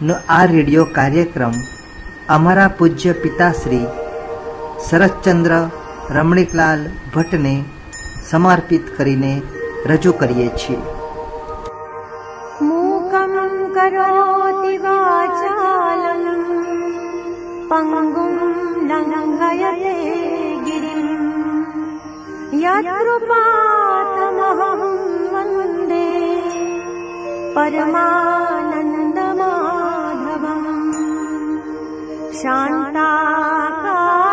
નો આ રેડિયો કાર્યક્રમ અમારા પૂજ્ય પિતાશ્રી શરદચંદ્ર રમણીકલાલ ભટ્ટને સમર્પિત કરીને રજૂ કરીએ છીએ મૂકમ કરોતિ વાચાલમ પંગુમ લંઘયતે ગિરિમ યત્કૃપાતમહં વંદે પરમાનંદમાધવમ शान्ताकारम्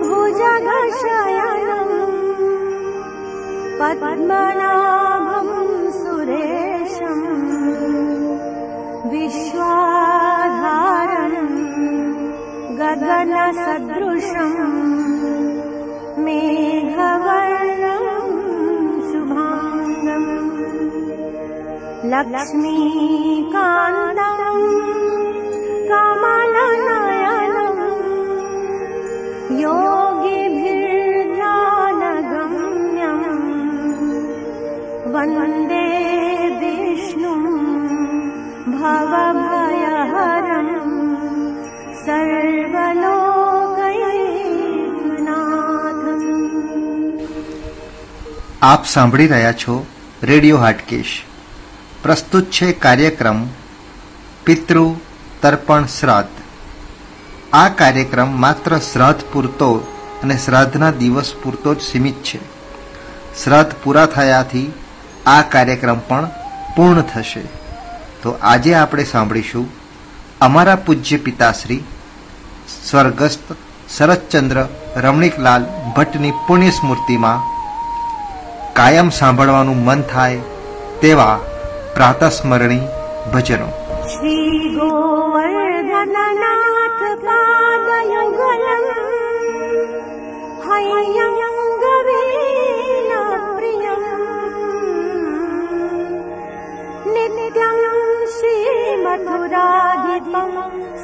भुजगशयनम् शयन पद्मनाभं सुरेश विश्वाधारण गगनसदृशम् शुभाङ्गम् लक्ष्मीकान्तम् कामा भवभयहरम् सर्वलोकैकनाथम् આપ સાંભળી રહ્યા છો રેડિયો હાટકેશ પ્રસ્તુત છે કાર્યક્રમ પિતૃ તર્પણ શ્રાદ્ધ આ કાર્યક્રમ માત્ર શ્રાદ્ધ પૂરતો અને શ્રાદ્ધના દિવસ પૂરતો જ સીમિત છે શ્રાદ્ધ પૂરા થયાથી આ કાર્યક્રમ પણ પૂર્ણ થશે તો આજે આપણે સાંભળીશું અમારા પૂજ્ય પિતાશ્રી સ્વર્ગસ્થ શરદચંદ્ર રમણીકલાલ ભટ્ટની પુણ્ય સ્મૃતિમાં કાયમ સાંભળવાનું મન થાય તેવા પ્રાતસ્મરણી ભજનો. શ્રી श्रीमधुराधिपं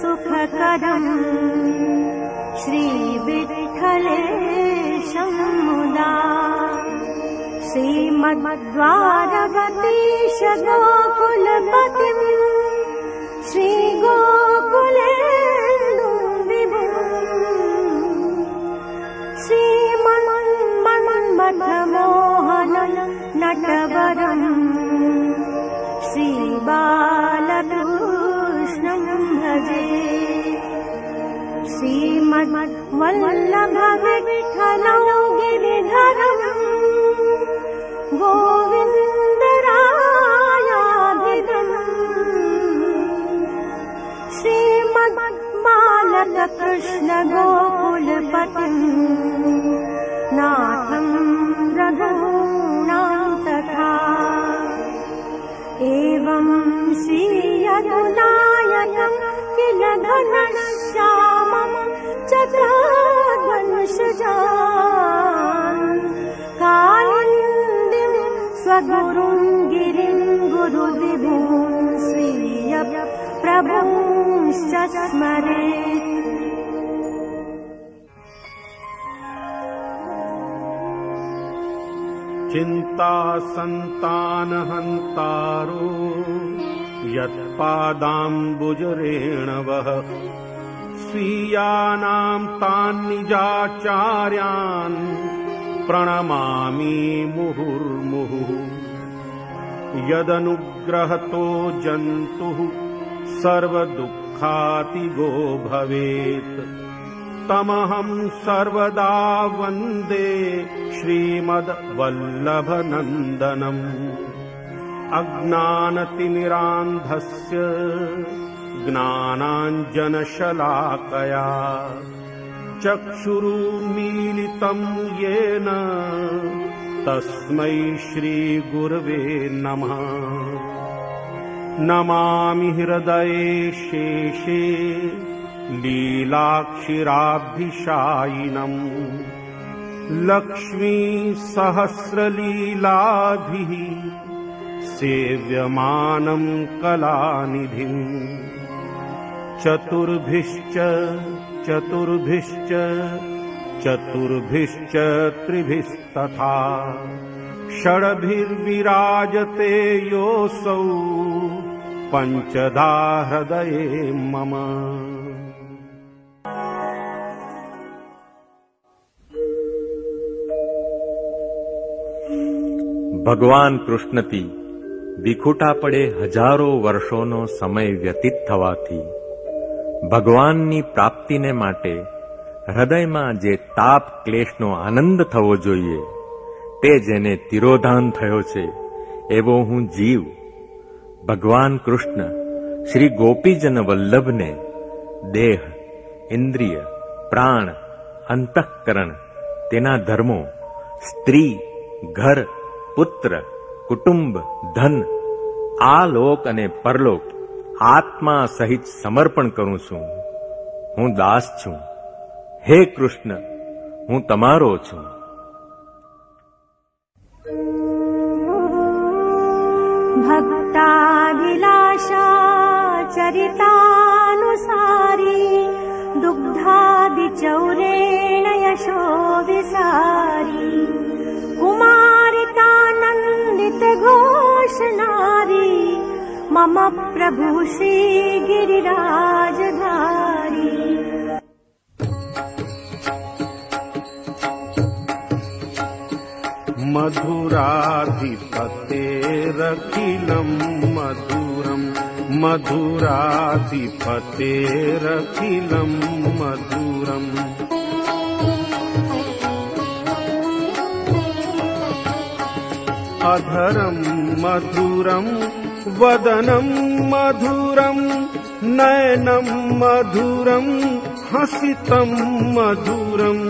सुखकरम् श्रीविठ्ठलेशं मुदा। श्रीमद्वारवतीश गोकुलपतिम् श्रीगोकुलेन्दुं विभुम् श्रीमन्मन्मथमोहन नटवरम् श्रीमद्वल्लभविठलौ गिरिधरम् गोविन्दरायाभिधम् श्रीमद्बालकृष्ण गोकुलपतिम् नाथं किल घनश्यामं चक्रध्वंसजान् कालिन्दिं स्वगुरुं गिरिं गुरुविभूं स्वीय प्रभुंश्च स्मरेत् चिन्ता सन्तानहन्तारो यत्पादाम्बुजरेणवः स्वीयानाम् तान् निजाचार्यान् प्रणमामि मुहुर्मुहुः। यदनुग्रहतो जन्तुः सर्वदुःखातिगो भवेत्। तमहं सर्वदा वन्दे श्रीमद्वल्लभनन्दनम् अज्ञानतिमिरान्धस्य ज्ञानाञ्जनशलाकया। चक्षुरुमीलितं येन तस्मै श्रीगुरवे नमः। नमामि हृदये शेषे लीलाक्षिराभिशायिनम् लक्ष्मीसहस्रलीलाभिः सेव्यमानम् कलानिधिम् चतुर्भिश्च चतुर्भिश्च चतुर्भिश्च त्रिभिस्तथा। षड्भिर्विराजते योऽसौ पञ्चदा हृदये मम। भगवान् कृष्णति વિખૂટા પડે હજારો વર્ષોનો સમય વ્યતીત થવાથી ભગવાનની પ્રાપ્તિને માટે હૃદયમાં જે તાપ ક્લેશનો આનંદ થવો જોઈએ, તે જેને તિરોધાન થયો છે, એવો હું જીવ, ભગવાન કૃષ્ણ, શ્રી ગોપીજન વલ્લભને દેહ, ઇન્દ્રિય, પ્રાણ, અંતઃકરણ, તેના ધર્મો, સ્ત્રી, ઘર, પુત્ર કુટુંબ ધન આ લોક અને પરલોક આત્મા સહિત સમર્પણ કરું છું હું દાસ છું હે કૃષ્ણ હું તમારો છું भक्ताभिलाषा चरितानुसारी दुग्धादिचौरेण यशो विसारी कुमारितानन्दितघोषनारी मम प्रभु श्रीगिरिराजधारी मधुराधिपतेरखिलम् मधुरम् मधुराधिपतेरखिलम् मधुरम् अधरम् मधुरम् वदनम् मधुरम् नयनम् मधुरम् हसितम् मधुरम्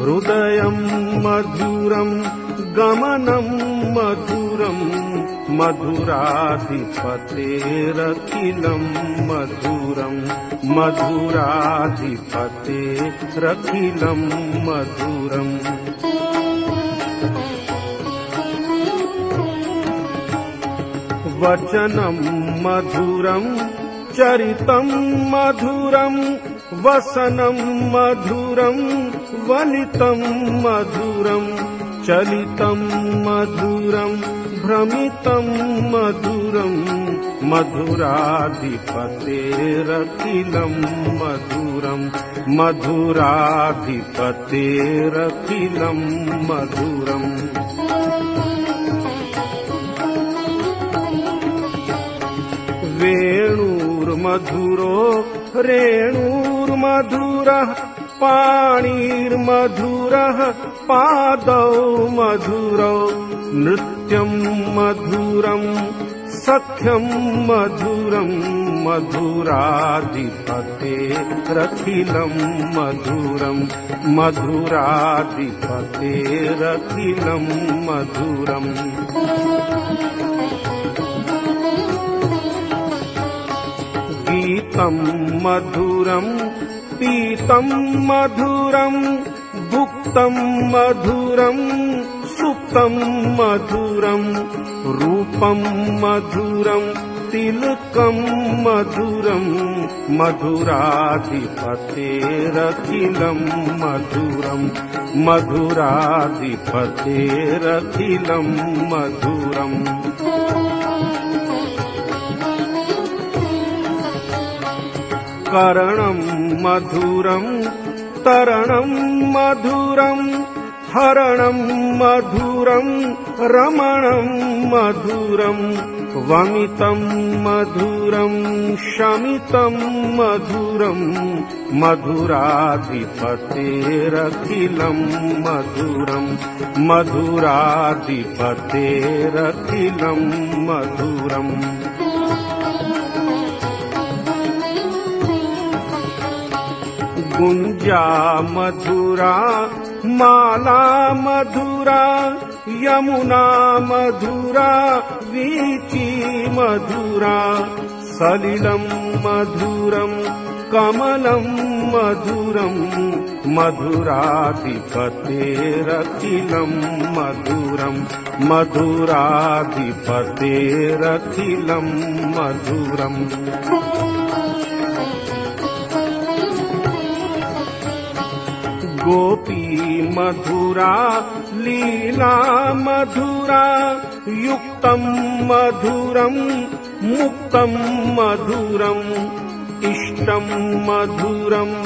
हृदयम् मधुरम् गमनम् मधुरम् मधुराधिपतेरखिलम् मधुरम् मधुराधिपतेरखिलम् मधुरम् वचनम् मधुरम् चरितम् मधुरम् वसनम् मधुरम् वलितम् मधुरम् चलितम् मधुरम् भ्रमितम् मधुरम् मधुराधिपतेरखिलम् मधुरम् मधुराधिपतेरखिलम् मधुरम् वेणुर्मधुरो रेणुर्मधुरः पाणिर्मधुरः पादौ मधुरौ नृत्यम् मधुरम् सख्यम् मधुरम् मधुराधिपतेरखिलम् मधुरम् मधुराधिपतेरखिलम् मधुरम् गीतम् मधुरम् पीतम् मधुरम् भुक्तम् मधुरम् सुप्तम् मधुरम् रूपम् मधुरम् तिलकम् मधुरम् मधुराधिपतेरखिलम् मधुरम् मधुराधिपतेरखिलम् मधुरम् करणम् मधुरम् तरणम् मधुरम् हरणम् मधुरम् रमणम् मधुरम् वमितम् मधुरम् शमितम् मधुरम् मधुराधिपतेरखिलम् मधुरम् मधुराधिपतेरखिलम् मधुरम् गुञ्जा मधुरा माला मधुरा यमुना मधुरा वीची मधुरा सलिलम् मधुरम् कमलम् मधुरम् मधुराधिपतेरखिलम् मधुरम् मधुराधिपतेरखिलम् मधुरम् गोपी मधुरा लीला मधुरा युक्तम् मधुरम् मुक्तं मधुरम् इष्टं मधुरम्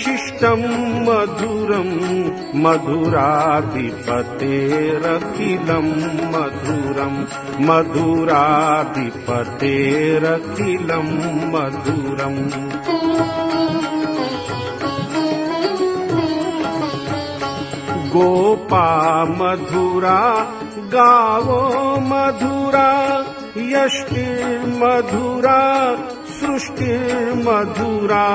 शिष्टं मधुरम् मधुराधिपतेरखिलं मधुरम् मधुराधिपतेरखिलं मधुरम् गोपा मधुरा गावो मधुरा यष्टिर्मधुरा सृष्टिर्मधुरा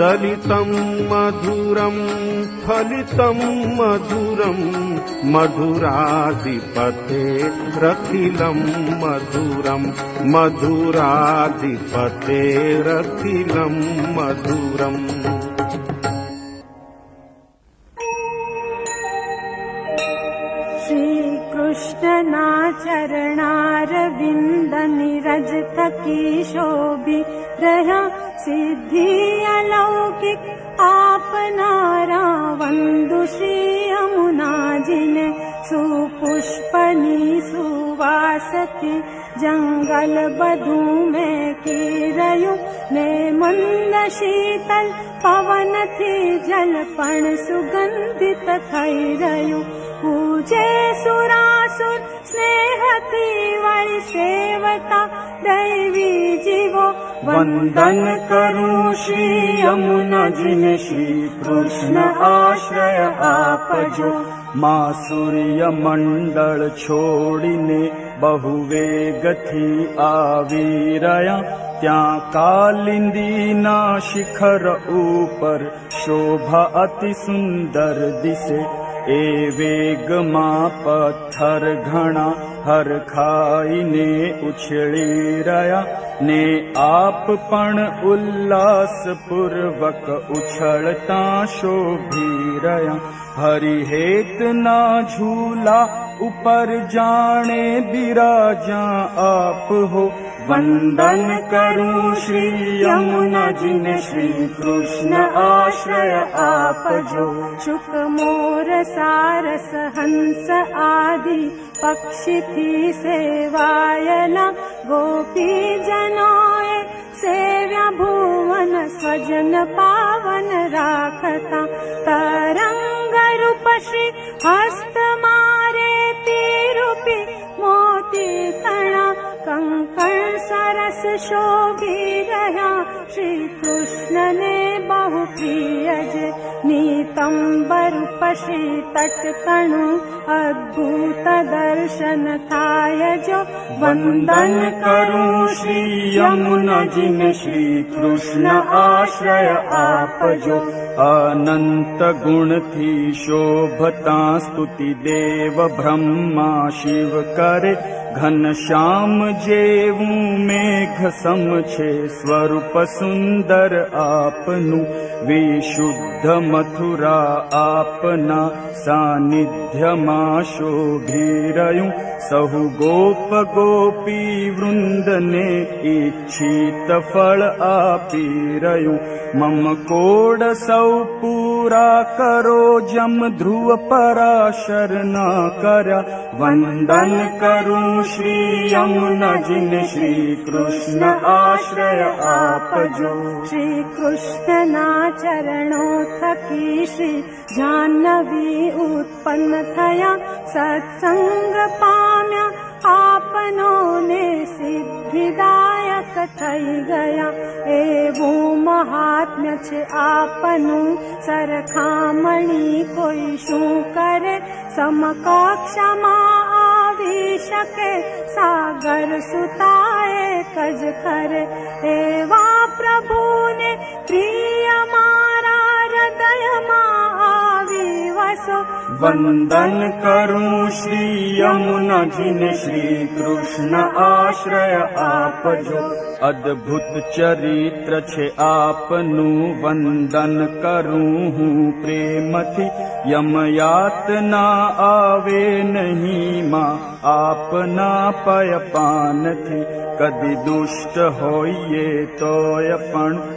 दलितं मधुरम् फलितं मधुरम् मधुराधिपते रखिलं मधुरम् मधुराधिपते रखिलं मधुरम् सिद्धि अलौकिक आपनारा वन्दु श्री यमुनाजिन सुपुष्पनी सुवासति जङ्गल बधू में कीरयु ने मन्द शीतल पवन थी जलपण पूजे सुरासुर स्नेहति वै सेवता दैवी जीवो करू श्री यमुना जिन श्री कृष्ण आश्रय आपजो। मा सूर्य मंडल छोड़िने बहु वेगथी आवीरया। त्या कालिंदी ना शिखर ऊपर शोभा अति सुंदर दिसे वेगमा पत्थर घणा हर खाई ने उछली रया। ने आप पण उल्लास पूर्वक आपण उल्लासपूर्वक उच्छलता शोभिरया हरिहेतना झूला उपर जाने विराजा आप हो। वंदन करूं श्री यमु न श्री कृष्ण आश्रय आप जो। शुक मोर सारस हंस आदि पक्षी थी न गोपी जनोए सेव्या भुवन स्वजन पावन राखता। श्री हस्त मारे तणा कंकण सरस शोभी रहा श्री कृष्ण ने बहु प्रिय जे नीतम्बर श्री तट तणु अद्भुत दर्शन थाय जो वन्दन करू श्री यमुना जिन श्री कृष्ण आश्रय आपजो। अनंत गुण थी शोभता स्तुति देव ब्रह्मा शिव करे घनश्याम जेवू मेघ सम छे स्वरूप सुंदर आपनु विशुद्ध मथुरा आपना सानिध्यमा शोभीरयु सहु गोप गोपी वृन्दने इच्छित फल आपीरयु। मम कोड सौ पूरा करो जम ध्रुव पराशर न करया वन्दन करूं श्री यमुना जिन श्री कृष्ण आश्रय आपजो श्री कृष्ण ना चरणो थकी श्री जाह्नवी उत्पन्न थया सत्संग पाम्या आपनो ने सिद्धिदायक थई गया એવું મહાત્મ્ય છે આપનું સરખામણી કોઈ શું કરે સમકક્ષમાં शके सागर सुताय कज करे हे वा प्रभु ने प्रियमाराजय मा वन्दन करु श्री यमुना जिन श्री कृष्ण आश्रय आपजो। अद्भुत चरित्र छे आपनु वन्दन करू हूं श्रीकृष्ण आश्रयुत चन्दन करोमयातनाहि मा पयपान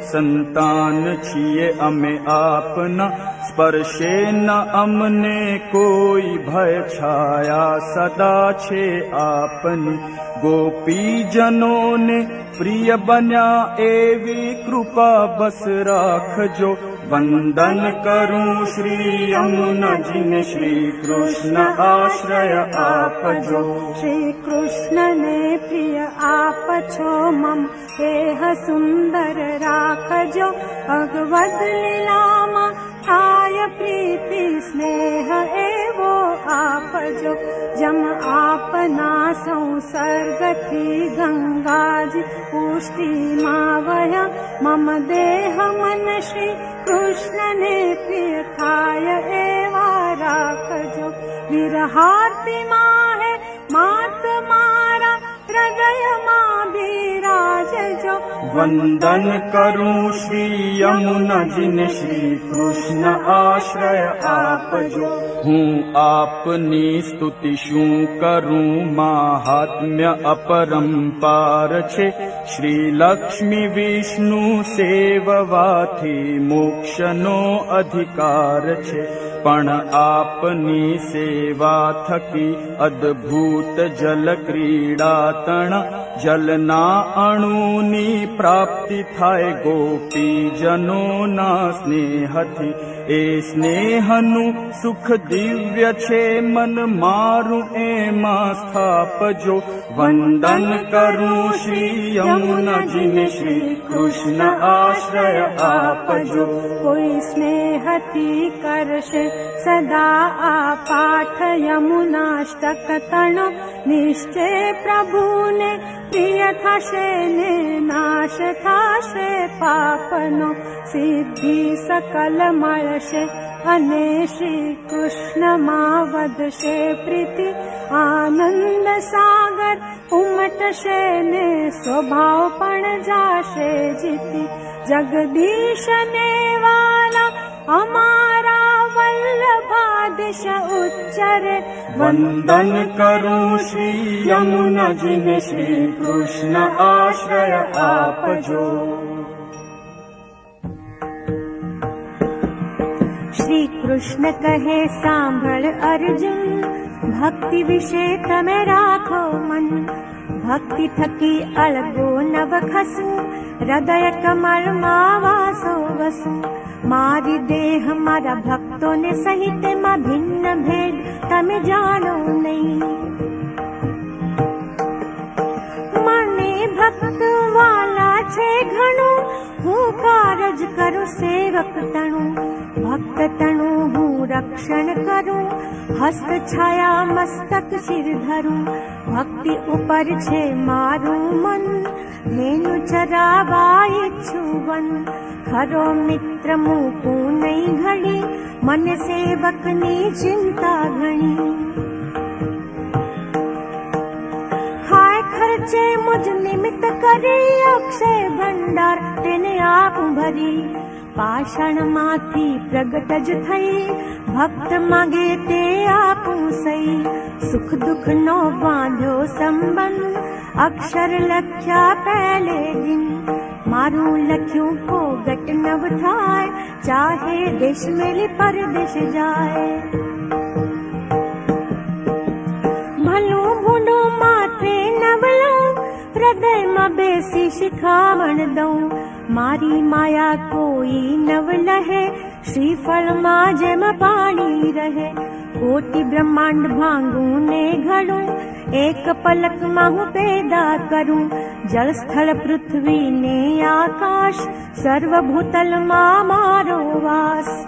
संतान छिए अमे आपना। स्पर्शे न अमने कोई भय छाया सदा छे आपनी। गोपी जनों ने प्रिय बन्या एवी कृपा बस राख जो। वंदन करु श्री यमुना जिन श्री कृष्ण आश्रय आप जो। श्री कृष्ण ने प्रिय आप छो मम हे सुंदर राख जो। भगवत लीला आय प्रीति स्नेह एव आपजो। जम आपना संसर्गति गङ्गाजीपुष्टिमा मावय। मम देह मन श्री कृष्ण ने प्रीथाय एवा राखजो मात मारा वन्दन करु श्री यमुन श्रीकृष्ण आश्रय आप जो हूँ आपनी स्तुति शू शु करुहात्म्य अपरम्पार श्री लक्ष्मी विष्णु सेववाथी सेववाो अधिकार छे। पण आपनी सेवा थकी अद्भुत जल क्रीडा तण। जलना अणुनी प्राप्ति थाय गोपी जनोना स्नेहथी। ए स्नेहनु सुख दिव्य छे मन मारु एमा स्थापजो। करू श्री यमुना जिन श्री कृष्ण आश्रय आजो स्नेहती सदा आपाठ यमुनाष्टकतण। निश्चे प्रभुने प्रभु ने थाशे पापनो। सिद्धि सकल अने श्रीकृष्ण मा प्रीति। आनन्द सागर उमटशे ने स्वभाव पण जाशे जिति। जगदीश नेवाला अमारा वल्लभादिश उच्चर वन्दन करो श्री यमुना जिन श्री कृष्ण आश्रय आपजो। श्री कृष्ण कहे साभल अर्जुन भक्ति विषय तमे राखो मन। भक्ति थकी अलगो नव खसु हृदय कमल मावासो वसु। मारी देह मारा भक्तों ने सहित मा भिन्न भेद तम जानो नहीं। मने भक्त वाला छे घणो हूँ कारज करो सेवक वा भक्नु रक्षण करु हस्तछाया मस्तक शिर धरु भक्ति उपर छे मारु मन। मेनु चरावाई छुवन खरो मित्र मुकु नहीं घड़ी मन सेवक ने चिंता घड़ी खर्चे मुझ निमित करे अक्षय भंडार तेने आप भरी। પાષાણમાંથી પ્રગટ જ થઈ ભક્ત માગે તે આપું સઈ સુખ દુઃખ નો બાંધ્યો સંબંધ અક્ષર લખ્યા પહેલે દિન મારું લખ્યું પોગટ નવ થાય ચાહે દેશ મેલી પરદેશ જાય ભલું ભૂંડું માથે નવલું હૃદયમાં બેસી શિખામણ દઉં माया कोई नव नहे श्रीफल मा जाणि रटि ब्रह्माण्ड भाङ्गु ने गणु एक पलक मु पेदा कुरु। जलस्थल पृथ्वी ने आकाश सर्वूतल मास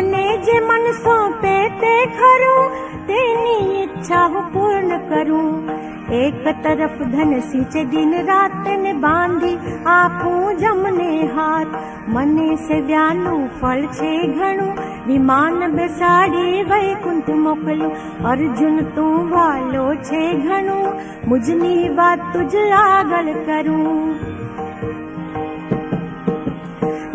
મને જે મન સોંપે તે ખરું તેની ઈચ્છાઓ પૂર્ણ કરું એક તરફ ધન સિંચે દિન રાત ને બાંધી આપું જમને હાથ મને સે વ્યાનું ફળ છે ઘણું વિમાન બેસાડી વૈકુંઠ મોકલું અર્જુન તું વાલો છે ઘણું મુજની વાત તુજ આગળ કરું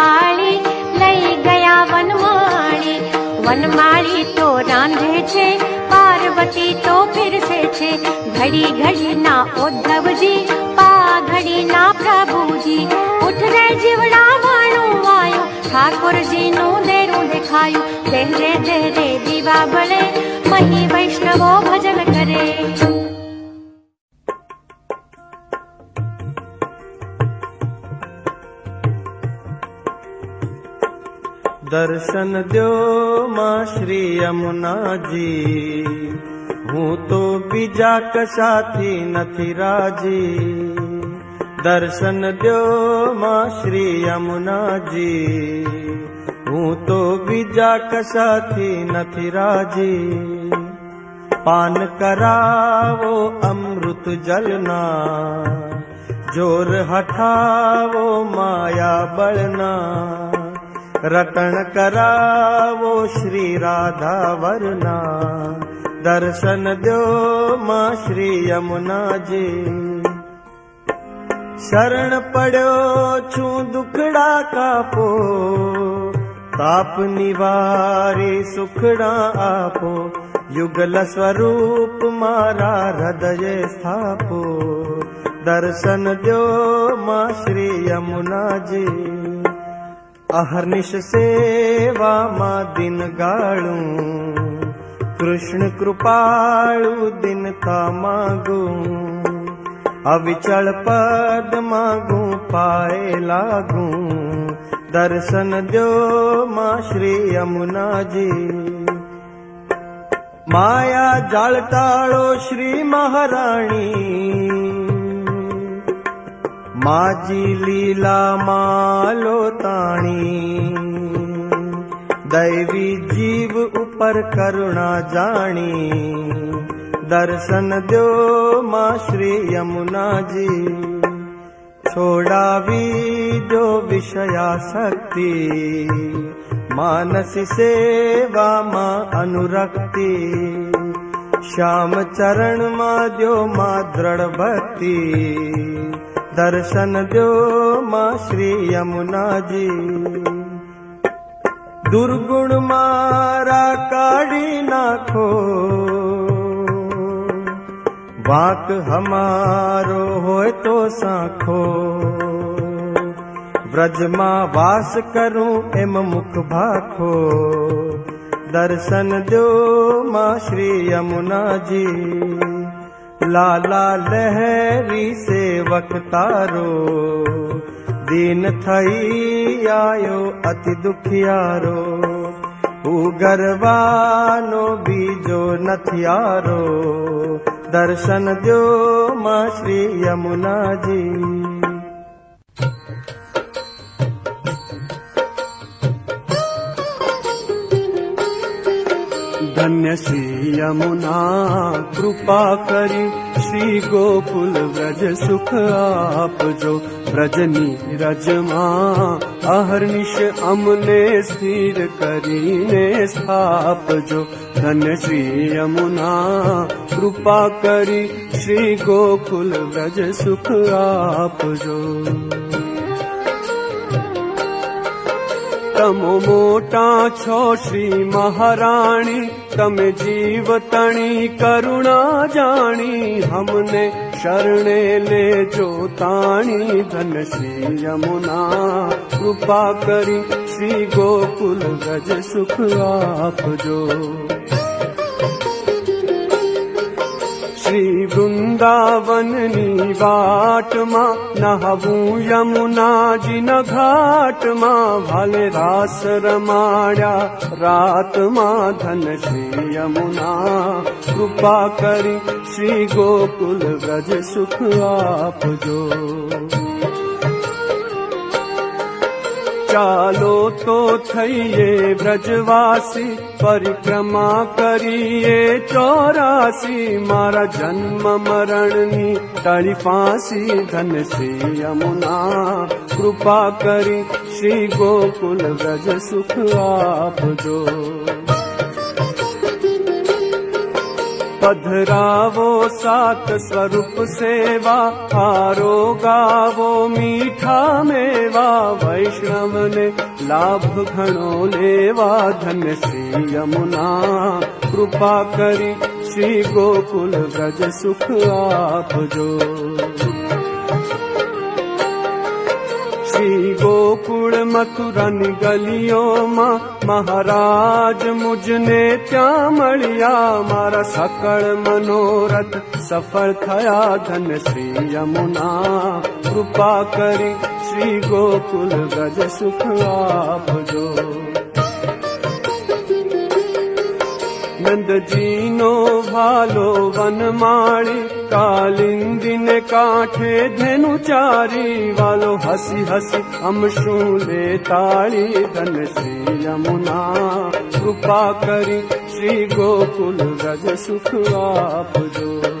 ઠાકોરજીની થાળી લઈ ગયા વનમાળી વનમાળી તો રાંધે છે પાર્વતી તો ફિરસે છે ઘડી ઘડી ના ઉદ્ધવજી પા ઘડી ના પ્રભુજી ઉઠ રે જીવડા વાણું આયો ઠાકોરજી નું દેરું દેખાયું દેહરે દેહરે દીવા બળે મહી વૈષ્ણવો ભજન કરે દર્શન દ્યો માં શ્રી યમુનાજી હું તો બીજા કશાથી નથી રાજી દર્શન દ્યો માં શ્રી યમુનાજી હું તો બીજા કશાથી નથી રાજી પાન કરાવો અમૃત જલના જોર હઠાવો માયા બળના रतन करावो श्री राधा वरना। दर्शन दो मां श्री यमुना जी। शरण पडोडा कापो। ताप निवाे सुखड़ा आपो। युगल स्वरूप मारा हृदय स्थापो। दर्शन दो मां श्री यमुना जी। अहर्निश सेवा मा दिन गाळू कृष्ण कृपालु दिनथा मागू अविचल पद मागू पाए लागू दर्शन द्यो मा श्री यमुना जी। माया जलताडो श्री महाराणी मा लीला मा लोताणी दैवी जीव उपर करुणा जा दर्शन द्यो मा श्री यमुनाजी छोडावी द्यो विषया शक्ति। मानस सेवा मा अनुरक्ति। श्याम चरण मा द्यो मा दृढ़ भक्ति। दर्शन दो माँ श्री यमुना जी। दुर्गुण मारा काढ़ी नाखो बाक हमारो हो तो साखो। ब्रज माँ वास करूँ एम मुख भाखो। दर्शन दो माँ श्री यमुना जी। लाला लहरी से वक्तारो दीन थई आयो अति दुखियारो। उगरवानो बीजो नथियारो दर्शन दो मा श्री यमुना जी। धन्य श्री यमुना कृपा करी श्री गोकुल व्रज सुख आप जो व्रजनी रजमा अहर्निश अमने स्थिर करीने स्थाप जो धन्य श्री यमुना कृपा करी श्री गोकुल व्रज सुख आप जो તમો મોટા છો શ્રી મહારાણી તમે જીવતણી કરુણા જાણી હમને શરણે લેજો તાણી ધન શ્રી યમુના કૃપા કરી શ્રી ગોકુલ ગજ સુખ આપજો શ્રી વૃંદાવનની વાટમાં નહવું યમુનાજીના ઘાટમાં ભાલે રાસ રમાડ્યા રાતમાં ધન શ્રી યમુના કૃપા કરી શ્રી ગોકુલ વ્રજ સુખ આપજો ચાલો તો થઈએ વ્રજવાસી પરિક્રમા કરીએ ચોરાસી મારા જન્મ મરણની ટળી ફાંસી ધન શ્રી યમુના કૃપા કરી શ્રી ગોકુલ વ્રજ સુખ આપજો पधरावो सात स्वरूप सेवा आरोगावो मीठा मेवा वैष्णव ने लाभ घणो लेवा धन श्री यमुना। कृपा करी श्री गोकुल व्रज सुख आप जो श्री मथुरन गलियों मां महाराज मुझने त्या मणिया मारा सकल मनोरथ सफल थया धन श्री यमुना। कृपा करी श्री गोकुल गज सुख आप जो नंद जी नो भालो वन माणी काल दिन काठे धेन चारी वो हसि हसि हूले तारि धन श्री यमुना। कृपा करी श्री गोकुल रज सुख आप जो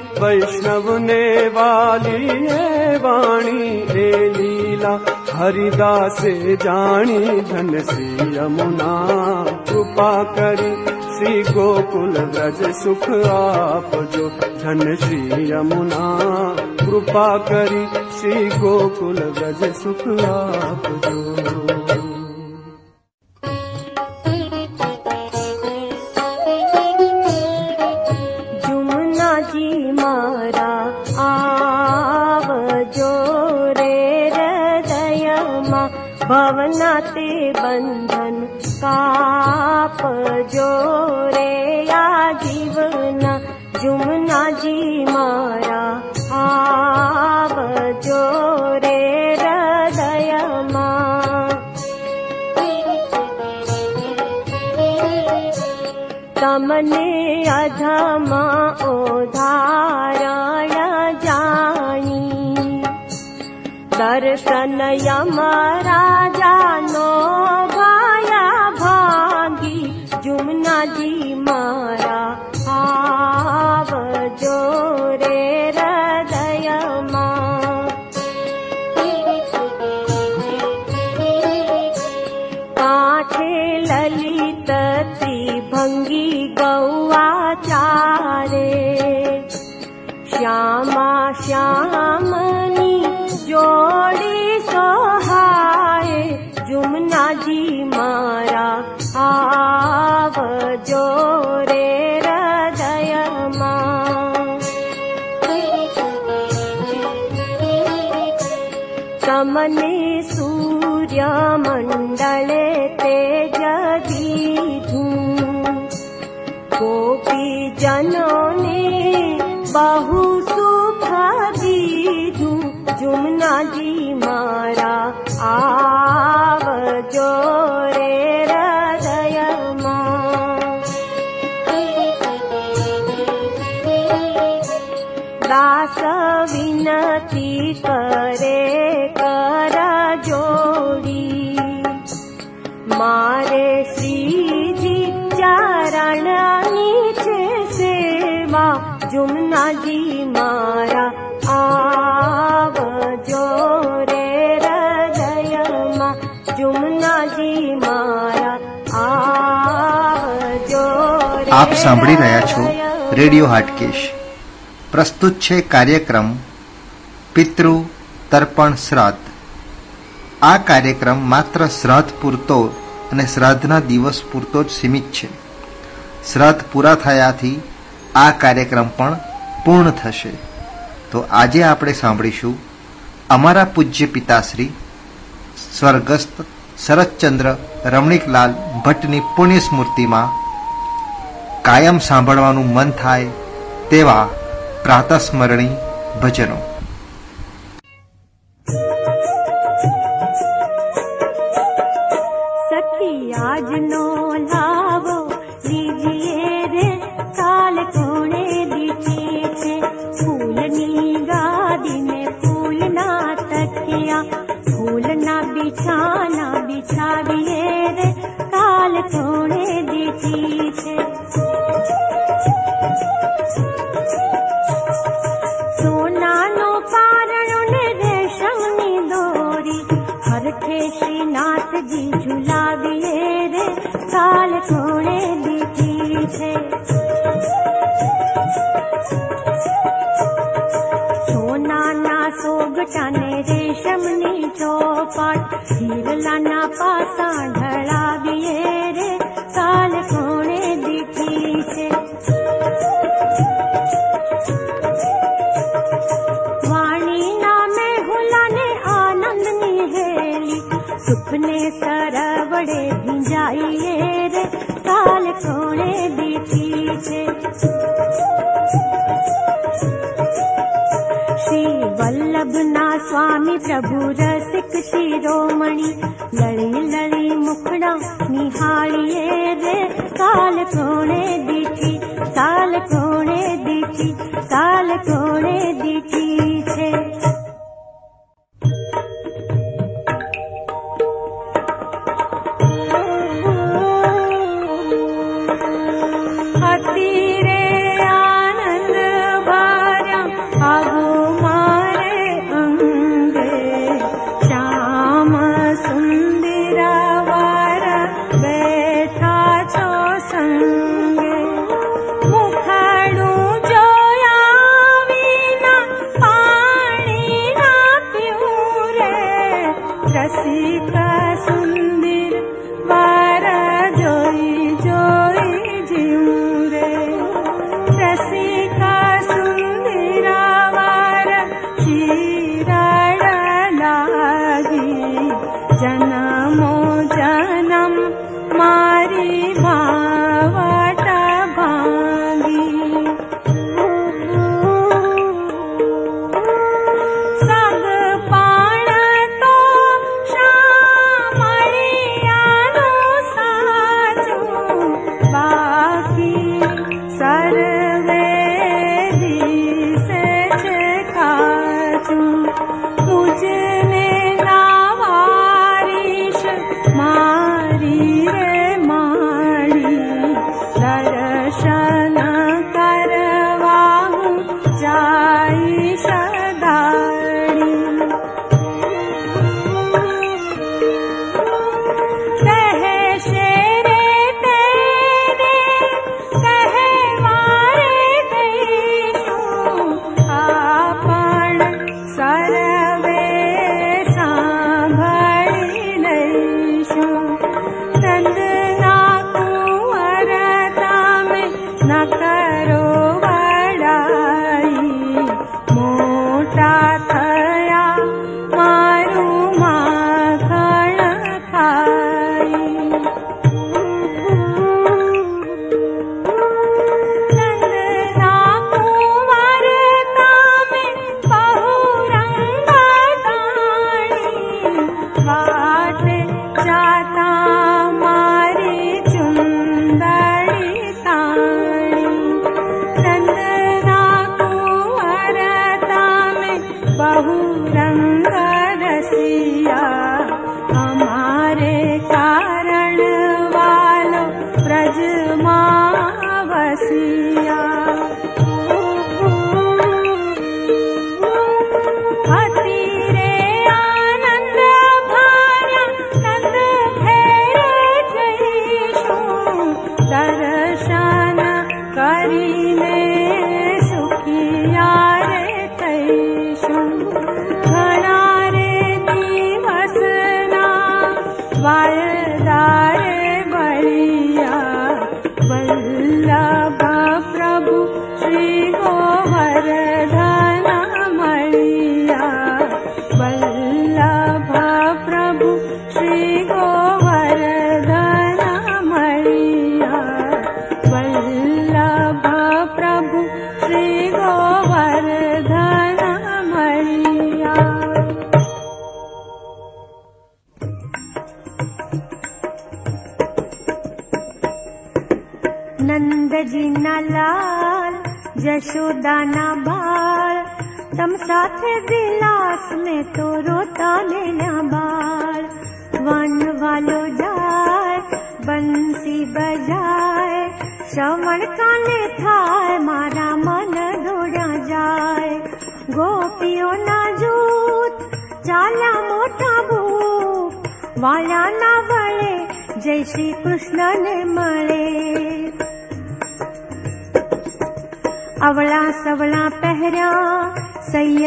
वैष्णवने वी हे वाणी हे लीला हरिदासे धन श्री यमुना। कृपा करी श्री गोकुल व्रज सुख आप जो धन श्री यमुना। कृपा करी श्री गोकुल व्रज सुख आप जो भवनाति बन्धन काप जोरे या जीवना जूना जीमाप जोरे रदय तमने अधमा ओधारा दर्शन दर्सनय राजा नो भाया भी जुम्नारे बाहू सूखा दी जू जुमना जी સાંભળી રહ્યા છો. રેડિયો હાટકેશ. પ્રસ્તુત છે કાર્યક્રમ પિતૃ તર્પણ શ્રાદ્ધ. આ કાર્યક્રમ માત્ર શ્રાદ્ધ પૂરતો અને શ્રાદ્ધના દિવસ પૂરતો જ સીમિત છે. શ્રાદ્ધ પૂરા થયાથી આ કાર્યક્રમ પણ પૂર્ણ થશે. તો આજે આપણે સાંભળીશું અમારા પૂજ્ય પિતાશ્રી સ્વર્ગસ્થ શરદચંદ્ર રમણીકલાલ ભટ્ટની પુણ્ય સ્મૃતિમાં કાયમ સાંભળવાનું મન થાય તેવા પ્રાતસ્મરણી ભજનો. સોગટાને રેશમની ચોપાટ હીરલાના પાસા ઢળાવીએ जगर सिख शिरोमणि लि लिमुखणा निहारिये काल कोणे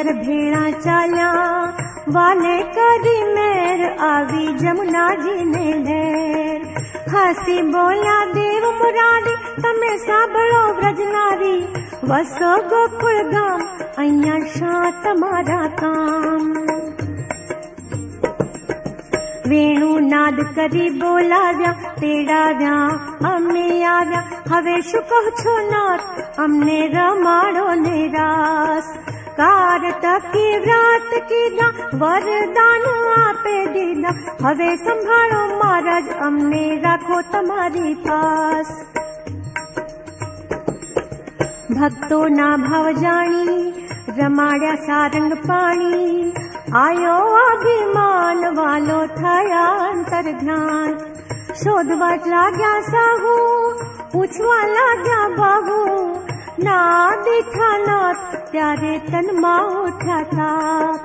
मेर भेड़ा चाल्या वाले करी मेर आवी जमुना जी ने ढेर हसी बोला, देव मुरारी, तमे साबड़ो ब्रजनारी वसो गोकुल गाम, अइया शा तमारा काम। वेणु नाद करी बोलाव्या तेड़ाव्या अम्मे आव्या हवे शुको छो नाथ, अमने रमाड़ो निराश નિરાશ કારતકી વ્રત કીધા વરદાન આપે દીધા હવે સંભાળો મહારાજ અમને રાખો તમારી પાસ ભક્તોના ભાવ જાણી રમાડ્યા સારંગ પાણી આયો અભિમાન વાલો થયા અંતર ધ્યાન શોધવા લાગ્યા સાહુ પૂછવા લાગ્યા બહુ ના દીઠા નાથ ત્યારે તનમાં ઉઠ્યા તાપ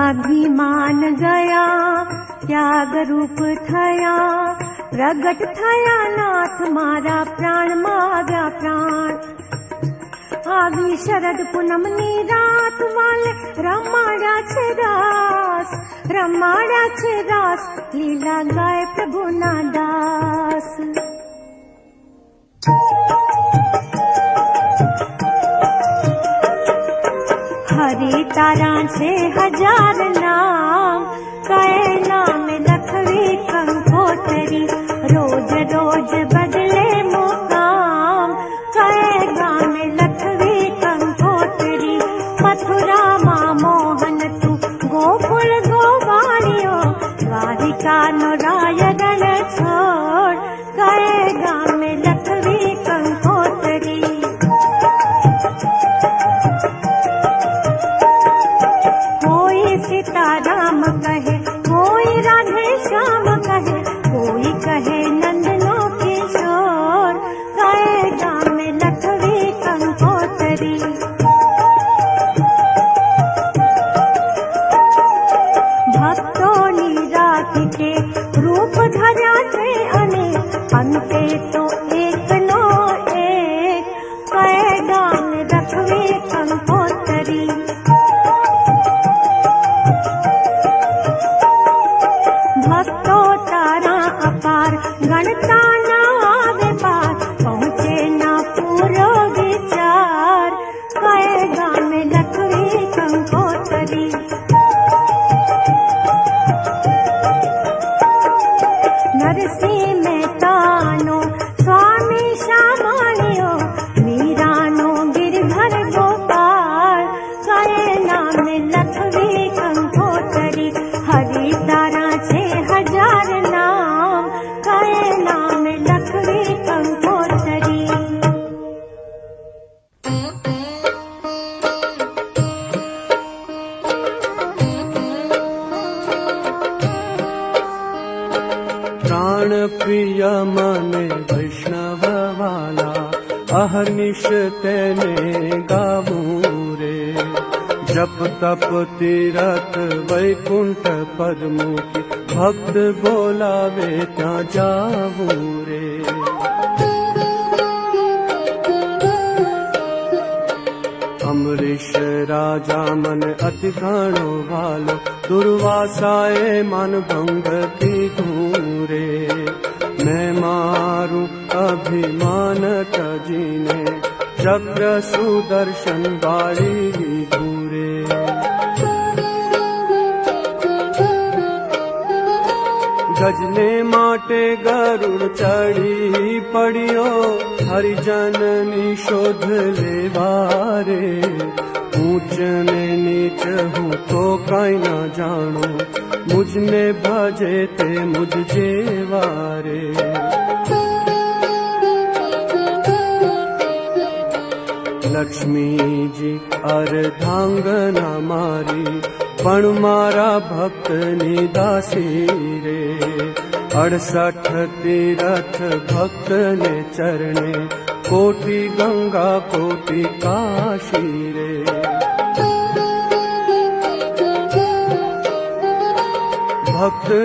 અભિમાન ગયા ત્યાગ રૂપ થયા પ્રગટ થયા નાથ મારા પ્રાણમાં આવ્યા પ્રાણ આવી શરદ પૂનમની રાત વાલે રમાડ્યા છે રાસ રમાડ્યા છે રાસ લીલા ગાય પ્રભુના દાસ हरी तारा से हज़ार नाम कए नाम लखवी कंकोतरी रोज रोज बदले मुकाम कै नाम लखवी कंकोतरी मथुरा माँ मोहन तू गोकुल गोवाणियो द्वारिका नो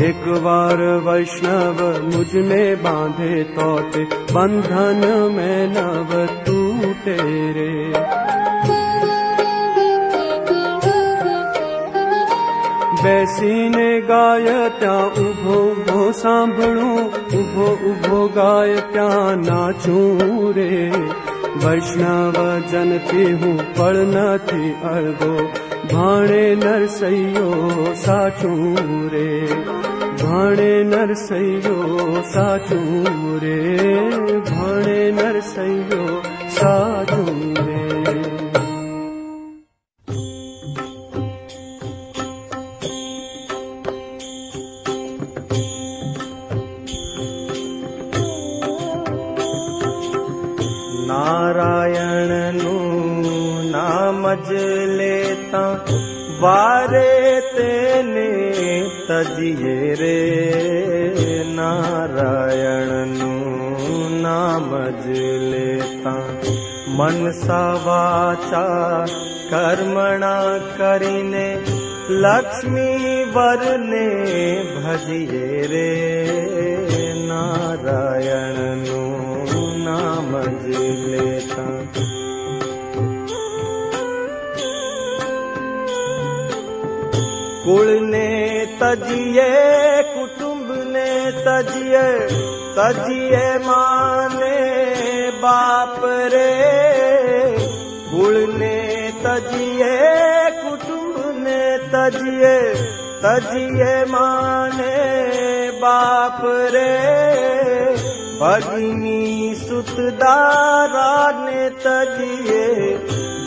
એક વાર વૈષ્ણવ મુજને બાંધે તો તે બંધન મેં નવ તૂટે રે બેસીને ગાય ત્યાં ઉભો ઉભો સાંભળું ઉભો ઉભો ગાય ત્યાં નાચું રે વૈષ્ણવ જનથી હું પણ નથી અળગો ભાણે નરસૈયો સાચું રે भाणे नरसैयो नरसै रे भाणे नरसैयो नरसै रे नारायण नमज लेता वारे तेने तजिए रे नारायण नु नाम लेता मन सा कर्मणा करिने, लक्ष्मी वरने भजिए रे नारायण नु। तजिए कुटुंब ने तजिए तजिए माने बाप रे। कुल ने तजिए कुटुंब ने तजिए तजिए माने बाप रे। भगिनी सुतदारा ने तजिए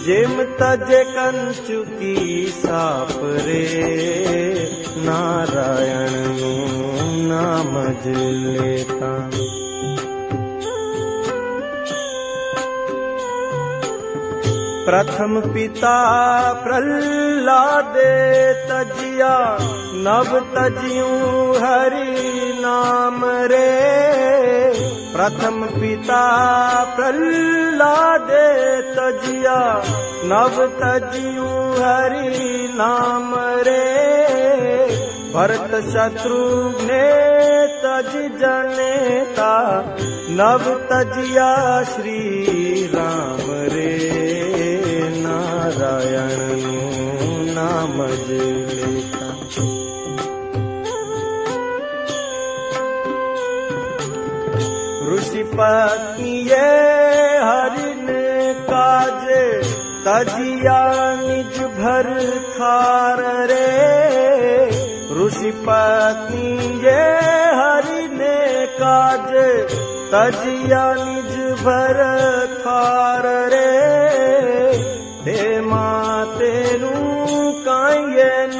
जेम तज कंचुकी सापरे नारायण नाम लेता। प्रथम पिता प्रहलादे तजिया, नव तजियू हरि नाम रे। प्रथम पिता प्रह्लादे तजिया नव तजियु हरि नाम रे। भरत शत्रुघ्ने तज जनेता नव तजिया श्री राम रे। नारायण नाम रे पत्निये हरिन काज तजिया निज भर थार रे। ऋषि पत्निये हरिन काज तजिया निज भरारे हे मा ते नु काय न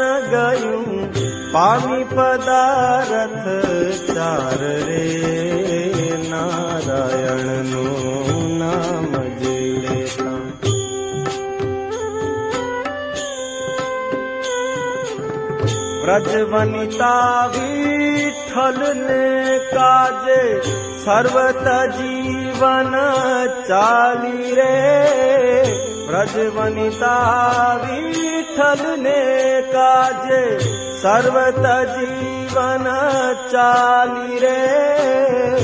पदारथ चार रे। नारायण नो नाम जे लेता ब्रज वनिता विठल ने काजे, सर्वत जीवन चाली रे। ब्रज वनिता विठल ने काजे, सर्वत जीवन चाली रे।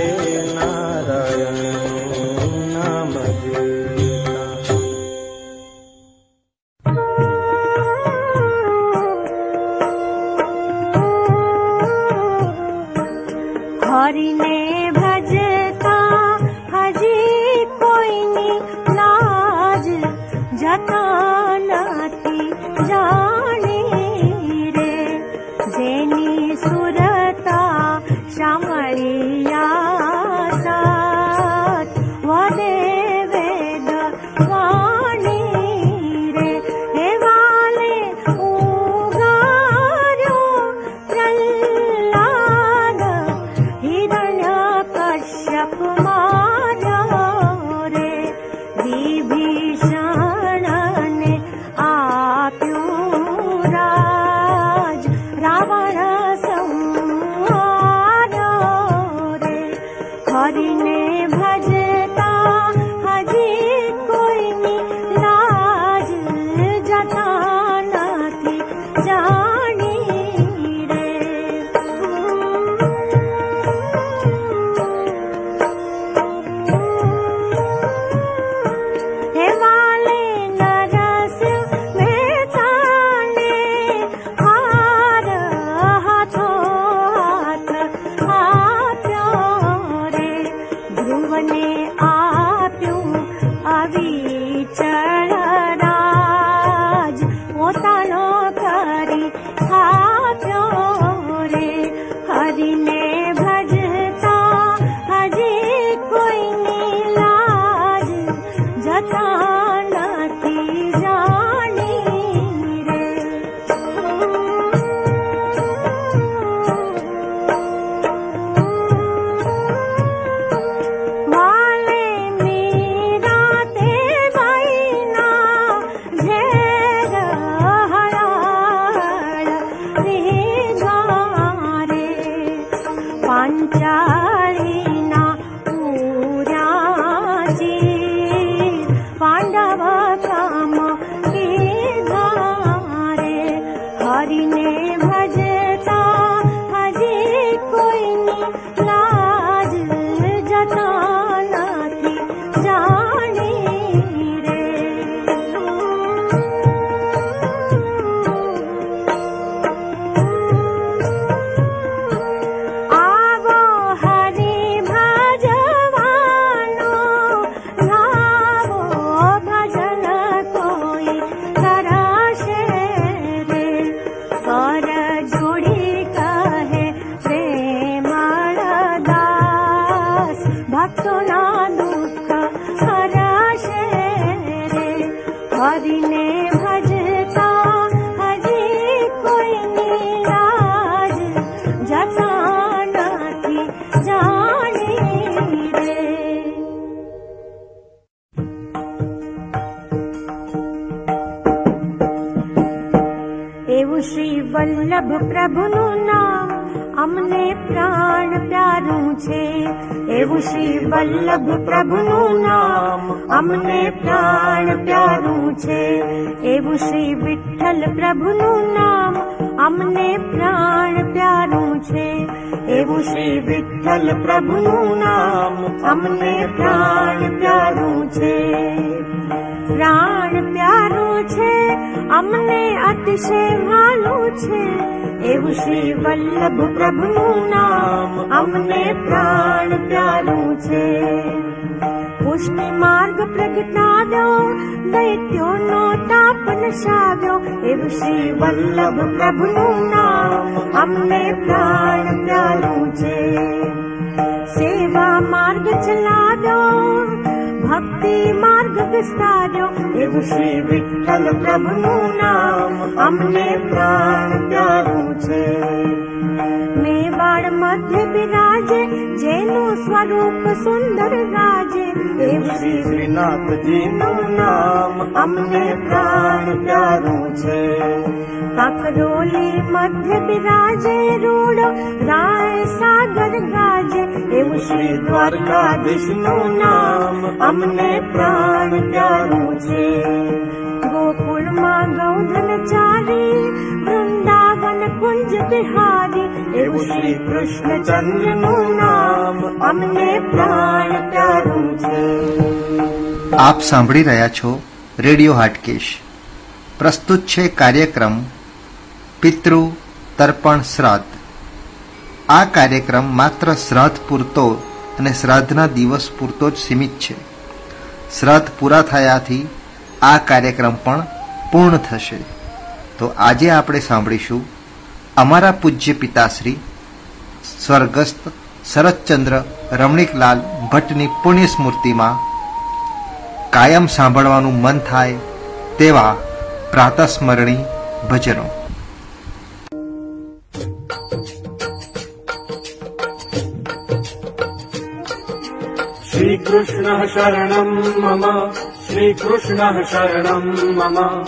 છે, હાલું છે. એવું શ્રી વલ્લભ પ્રભુનું નામ અમને પ્રાણ પ્યારું છે. પુષ્ટિ માર્ગ પ્રગટાવ્યો, દૈત્યોનો તાપ નશાવ્યો. એવું શ્રી વલ્લભ પ્રભુનું નામ અમને પ્રાણ પ્યારું છે. વિસ્તાર્યો એવું શ્રી વિઠ્ઠલ પ્રભુનું નામ અમને પ્રાણ પ્યારું છે મેવાડ મધ્ય બિરાજે જેનું સ્વરૂપ સુંદર રાજે એવું શ્રી શ્રીનાથજીનું નામ અમને પ્રાણ પ્યારું છે કાકરોલી મધ્ય બિરાજે રૂડો રાય સાગર એવું શ્રી દ્વારકાધીશનું નામ અમને પ્રાણ પ્યારું છે. ગોકુળમાં ગૌધન ચારી, વૃંદાવન કુંજ બિહારી એવું શ્રી કૃષ્ણચંદ્રનું નામ અમને પ્રાણ પ્યારું છે. આપ સાંભળી રહ્યા છો રેડિયો હાટકેશ. પ્રસ્તુત છે કાર્યક્રમ પિતૃ તર્પણ શ્રાદ્ધ. આ કાર્યક્રમ માત્ર શ્રાદ્ધ પૂરતો અને શ્રાદ્ધના દિવસ પૂરતો જ સીમિત છે. શ્રાદ્ધ પૂરા થયાથી આ કાર્યક્રમ પણ પૂર્ણ થશે. તો આજે આપણે સાંભળીશું અમારા પૂજ્ય પિતાશ્રી સ્વર્ગસ્થ શરદચંદ્ર રમણીકલાલ ભટ્ટની પુણ્ય સ્મૃતિમાં કાયમ સાંભળવાનું મન થાય તેવા પ્રાતસ્મરણી ભજનો. श्रीकृष्णः शरणम् मम। श्रीकृष्णः शरणम् मम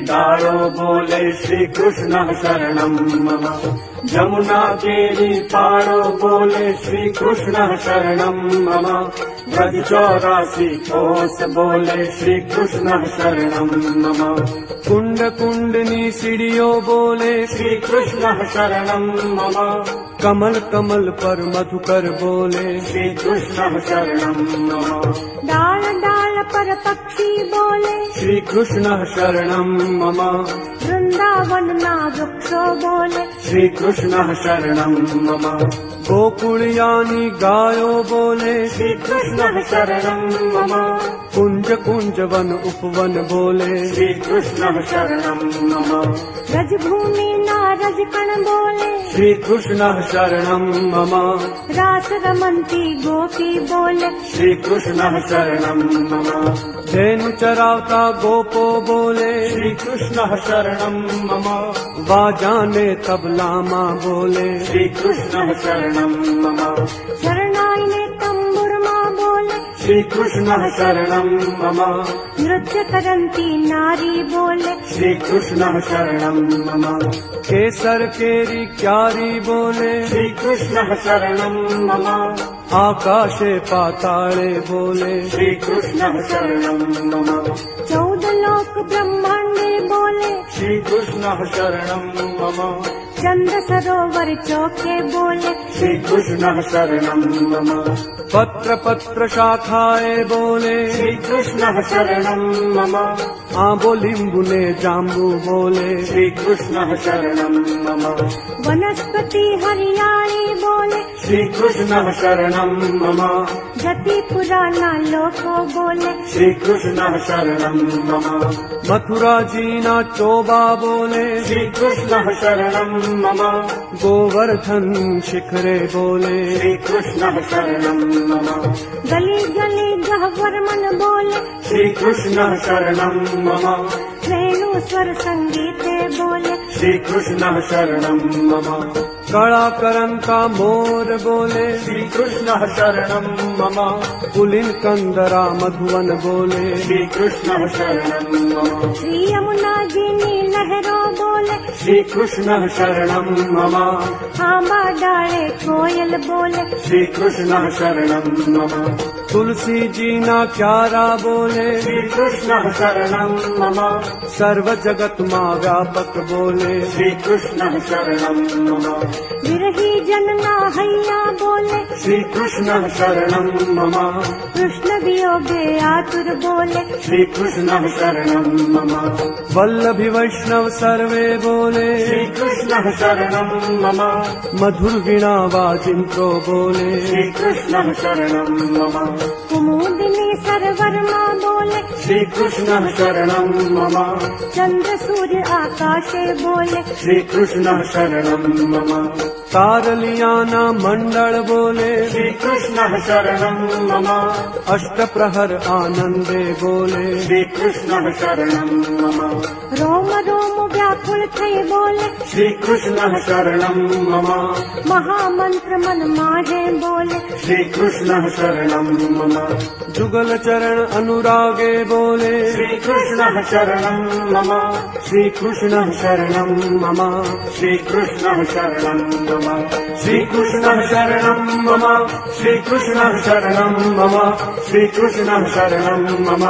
दारो बोले श्रीकृष्णः शरणम् मम। जमुना केली पारो बोले श्रीकृष्णः शरणम् मम। ब्रज चौरासी कोस बोले श्रीकृष्णः शरणम् मम। कुण्ड कुण्डनी सीढ़ियो बोले श्रीकृष्णः शरणम् मम। कमल कमल पर मधुकर बोले श्रीकृष्णः शरणम् मम पर पक्षी बोले श्रीकृष्णः शरणम् मम। वृंदावन ना वृक्षो बोले श्रीकृष्णः शरणम् मम। गोकुल यानी गायो बोले श्रीकृष्णः शरणम् मम। कुंज कुंज वन उपवन बोले श्रीकृष्णः शरणम् मम। रज भूमि ना रज कण बोले श्रीकृष्णः शरणम् मम। रास रमंती गोपी बोले श्रीकृष्णः शरणम् मम। धेनु चरावता गोपो बोले। श्रीकृष्णः शरणम् मम। वा जाने तबला माँ बोले। श्रीकृष्णः शरणम् मम। शरणाई ने तंबुर माँ बोले श्रीकृष्णः शरणम् मम। नृत्य करंती नारी बोले। श्रीकृष्णः शरणम् मम। केसर केरी क्यारी बोले। श्रीकृष्णः शरणम् मम। आकाशे पाताले बोले। श्रीकृष्णः शरणम् मम। चौदह लोक ब्रह्मांडे बोले। श्रीकृष्णः शरणम् मम चंद सरोवर चौके बोले। श्रीकृष्णः शरणम् मम। पत्र पत्र शाखाए बोले। श्रीकृष्णः शरणम् मम। आंबो लिंबू ने जाम्बू बोले। श्रीकृष्णः शरणम् मम। वनस्पति हरियाणी बोले। श्रीकृष्णः शरणम् मम। गति पुराना लोको बोले। श्रीकृष्णः शरणम् मम। मथुरा जीना चोबा बोले। श्रीकृष्णः शरणम् मम गोवर्धन शिखरे बोले। श्रीकृष्णः शरणम् मम गली गली गहवर मन बोले। श्रीकृष्णः शरणम् मम रेणु स्वर संगीते बोले। श्रीकृष्णः शरणम् मम कड़ा करंका मोर बोले। श्रीकृष्णः शरणम् मम पुलिन कंदरा मधुवन बोले। श्रीकृष्णः शरणम् मम श्री यमुना जी नी लहरों बोले श्रीकृष्णः शरणम् मम। आंबा डाले कोयल बोले। श्रीकृष्णः शरणम् मम। तुलसी जी ना क्यारा बोले। श्रीकृष्णः शरणम् मम। सर्व जगत माँ व्यापक बोले। श्रीकृष्णः शरणम् मम। विरही जनना हैया बोले। श्रीकृष्णः शरणम् मम। कृष्ण वियोगे आतुर बोले। श्रीकृष्णः शरणम् मम। वल्लभी वैष्णव सर्वे बोले। श्रीकृष्णः शरणम् मम। मधुर वीणा वाजिंत्रो बोले। श्रीकृष्णः शरणम् मम। कुमुदिनी सरवर माँ बोले। श्रीकृष्णः शरणं मम। चंद्र सूर्य आकाशे बोले। श्रीकृष्णः शरणं मम। तारलियाना मण्डल बोले। श्रीकृष्णः शरणं मम। अष्टप्रहर आनन्दे बोले। श्रीकृष्णः शरणं मम। रोम रोम व्याकुल थई बोले श्रीकृष्णः शरणं मम महामंत्र मन माहे बोले श्रीकृष्णः शरणं मम जुगल चरण अनुरागे बोले श्रीकृष्णः शरणं मम श्रीकृष्णः शरणं मम श्रीकृष्णः शरणं मम श्रीकृष्णः शरणं मम श्रीकृष्णः शरणं मम श्रीकृष्णः शरणं मम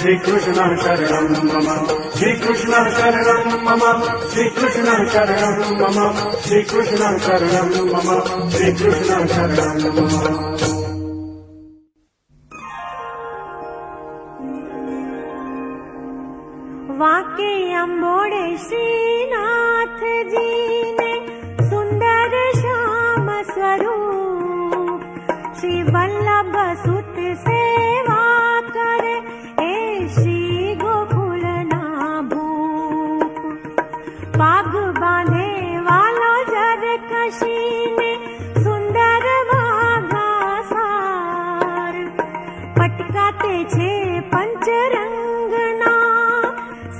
श्रीकृष्णः शरणं मम श्रीकृष्णः शरणं मम श्रीकृष्णः शरणं मम श्रीकृष्णः शरणं मम श्रीकृष्णः शरणं मम। वाके अम्बोड़े श्रीनाथ जी ने स्वरूप श्री वल्लभ सुत सेवा करे सुन्दर वाटकाते पञ्च रङ्गणा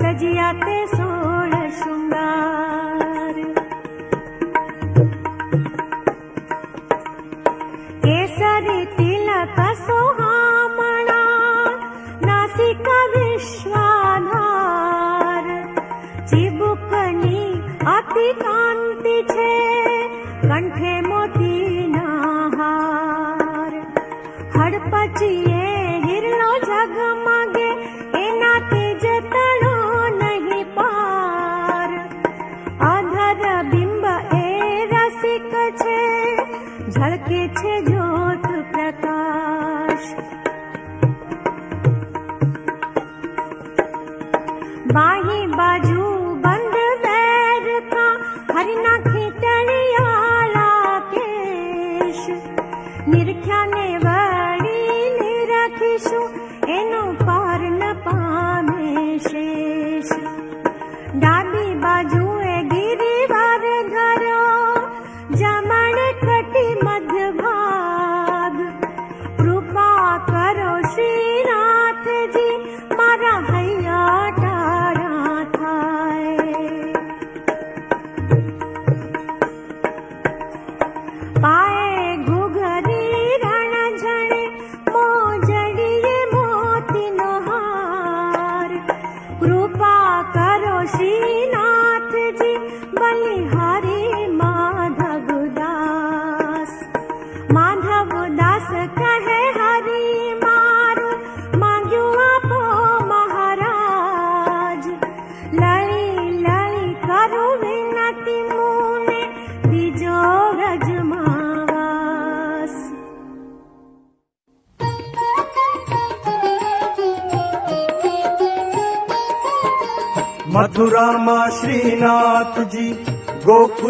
सजिया ते सोर सुन्द केसर तिलक सोहामणा ना अति कान्ति कंठे मोतीना हार हड़पचिए हिरलो जगमगे एना तेज तणो नहीं पार। अधर बिंब ए रसिक छे झलके छे निर्ख्या ने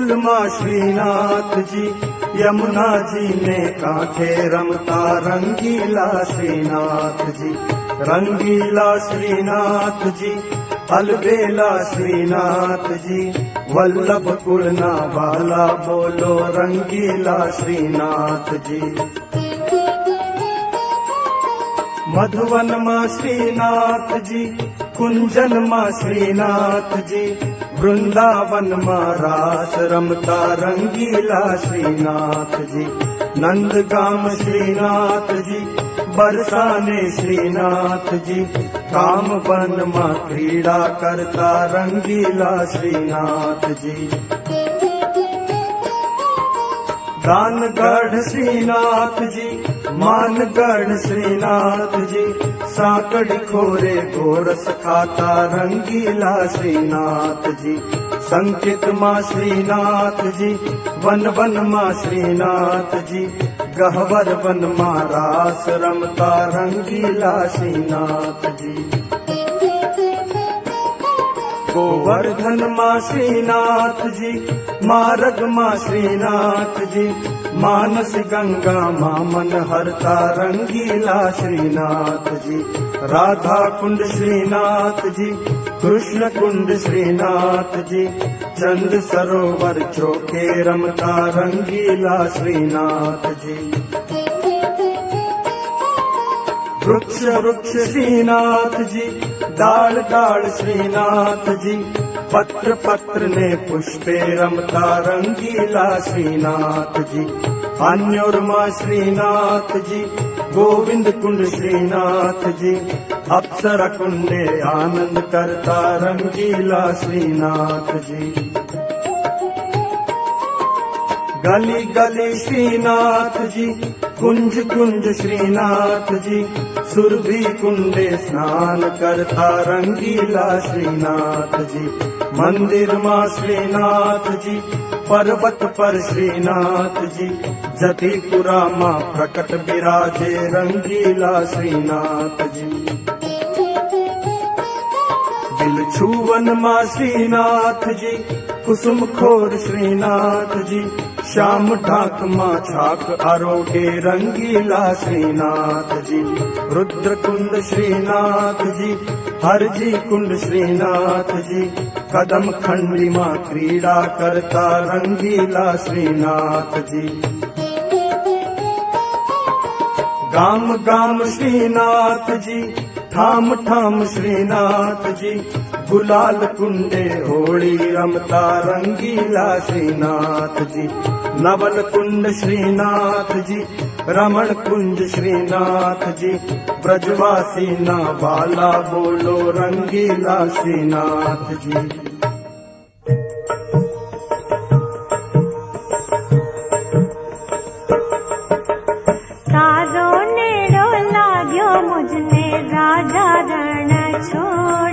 कुलमा श्रीनाथ जी, यमुना जी ने कांठे रमता, रंगीला श्रीनाथ जी। रंगीला श्रीनाथ जी, अलबेला श्रीनाथ जी। वल्लभ कुलना बाला बोलो रंगीला श्रीनाथ जी। मधुवन माँ श्रीनाथ जी कुंजन माँ श्रीनाथ जी। वृंदावन महारास रमता रंगीला श्रीनाथ जी नंद गाम श्रीनाथ जी बरसाने श्रीनाथ जी काम वन मा क्रीड़ा करता रंगीला श्रीनाथ जी दानगढ़ श्रीनाथ जी मानगढ़ श्रीनाथ जी साकड़ खोरे गोरस खाता रंगीला श्रीनाथ जी संकित मा श्रीनाथ जी वन वन मा श्रीनाथ जी गहवर वन मां रास रमता रंगीला श्रीनाथ जी गोवर्धन मा श्रीनाथ जी मारग मा श्रीनाथ जी मानस गंगा माँ मन हरता रंगीला श्रीनाथ जी राधा कुंड श्रीनाथ जी कृष्ण कुंड श्रीनाथ जी चंद सरोवर चौके रमता रंगीला श्रीनाथ जी वृक्ष वृक्ष श्रीनाथ जी डाल डाल श्रीनाथ जी पत्र पत्र ने पुष्पे रमता रंगीला श्रीनाथ जी अन्योरमा श्रीनाथ जी गोविंद कुंड श्रीनाथ जी अप्सर कुंडे आनंद करता रंगीला श्रीनाथ जी गली गली श्रीनाथ जी कुंज कुंज श्रीनाथ जी सुरभि कुंडे स्नान करता रंगीला श्रीनाथ जी मंदिर माँ श्रीनाथ जी पर्वत पर श्रीनाथ जी जतिपुरा माँ प्रकट विराजे रंगीला श्रीनाथ जी दिल छुवन माँ श्रीनाथ जी कुसुम खोर श्रीनाथ जी श्याम ढाक माँ छाक आरोगे रंगीला श्रीनाथ जी रुद्र कुंड श्रीनाथ जी हर जी कुंड श्रीनाथ जी कदम खंडी माँ क्रीड़ा करता रंगीला श्रीनाथ जी गाम गाम श्रीनाथ जी ठाम ठाम श्रीनाथ जी गुलाल कुंडे होली रमता रंगीला श्रीनाथ जी। नवल कुंड श्रीनाथ जी, रमण कुंज श्रीनाथ जी। ब्रजवासी ना बाला बोलो रंगीला श्रीनाथ जी। राजा रण छोड़।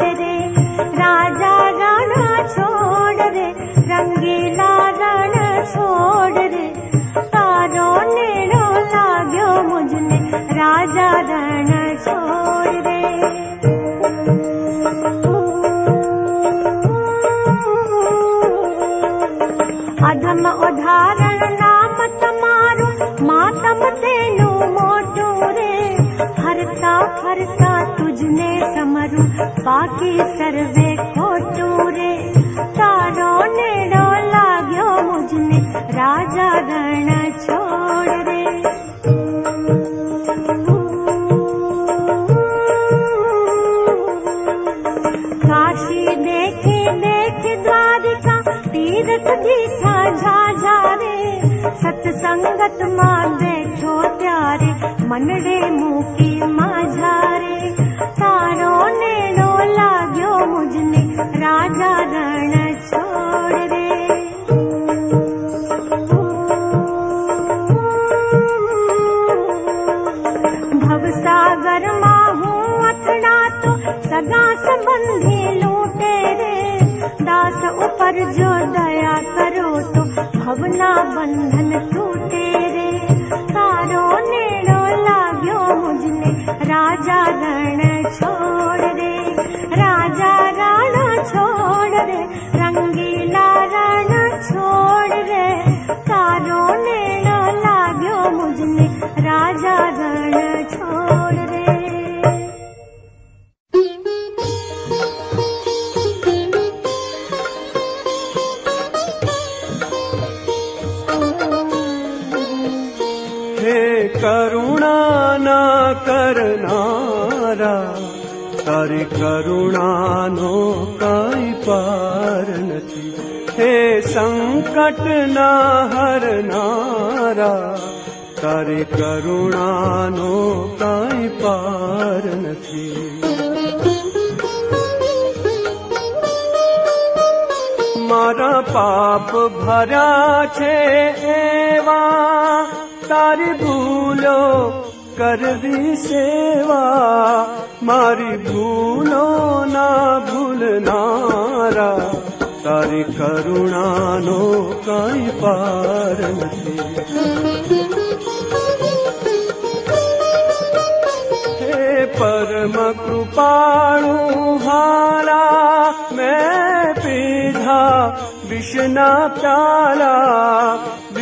बाकी सर्वे खोटू रे। तारो नेड़ो लाग्यो मुझने राजा रण छोड़ रे। काशी देखे देख द्वारिका तीरथ दीठा झाझा रे। सत्संगत मां बैठो त्यारे मनड़े मुकी माझारे તારી કરુણાનો કઈ પાર નથી હે સંકટ ના હરનારા તારી કરુણાનો કઈ પાર નથી મારા પાપ ભર્યા છે એવા તારી ભૂલો करवी सेवा मारी भूलो ना भूलनारा तारी करुणा नो काई पार हे परम कृपाणु हारा मैं पीधा विष्णा प्याला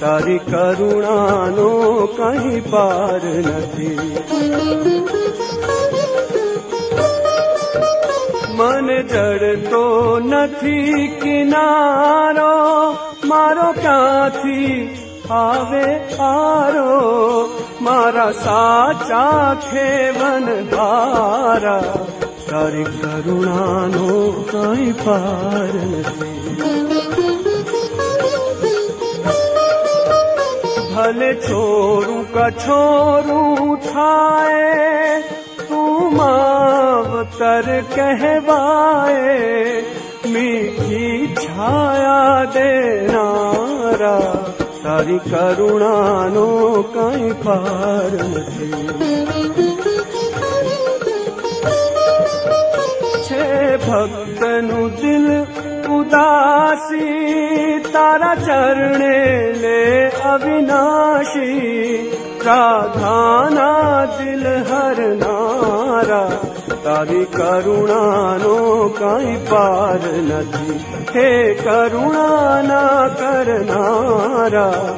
તારી કરુણાનો કઈ પાર નથી મન જડતો નથી કિનારો મારો ક્યાંથી આવે આરો મારા સાચા ખેવન ધારા તારી કરુણાનો કઈ પાર નથી भले छोरू का छोरू थाए तू मावतर कहवाए, मीठी छाया दे नारा तारी करुणानो कहीं पार नहीं। छे भक्तनु दिल उदासी, तारा चरणे ले अविनाशी। राधाना दिल हर नारा, तारी करुणा नो कई पार नथी। हे करुणा करुणाना करनारा।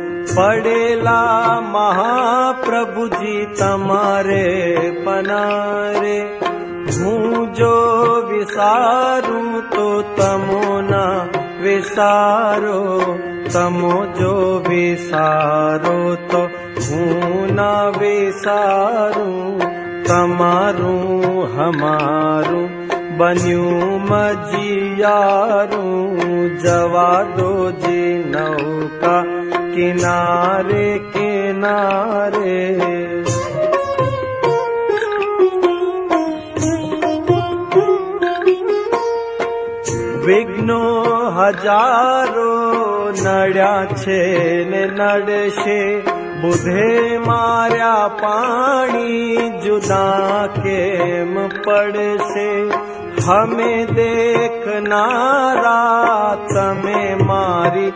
પડેલા મહાપ્રભુજી તમારે પનારે હું જો વિસારું તો તમો ના વિસારો તમો જો વિસારો તો હું ના વિસારું તમારું હમારું બન્યું મજીયારું જવા દો જી નૌકા કિનારે કિનારે વિઘ્નો હજારો નડ્યા છે ને નડશે બુધે માર્યા પાણી જુદા કેમ પડશે હમે દેખનારા તમે મારી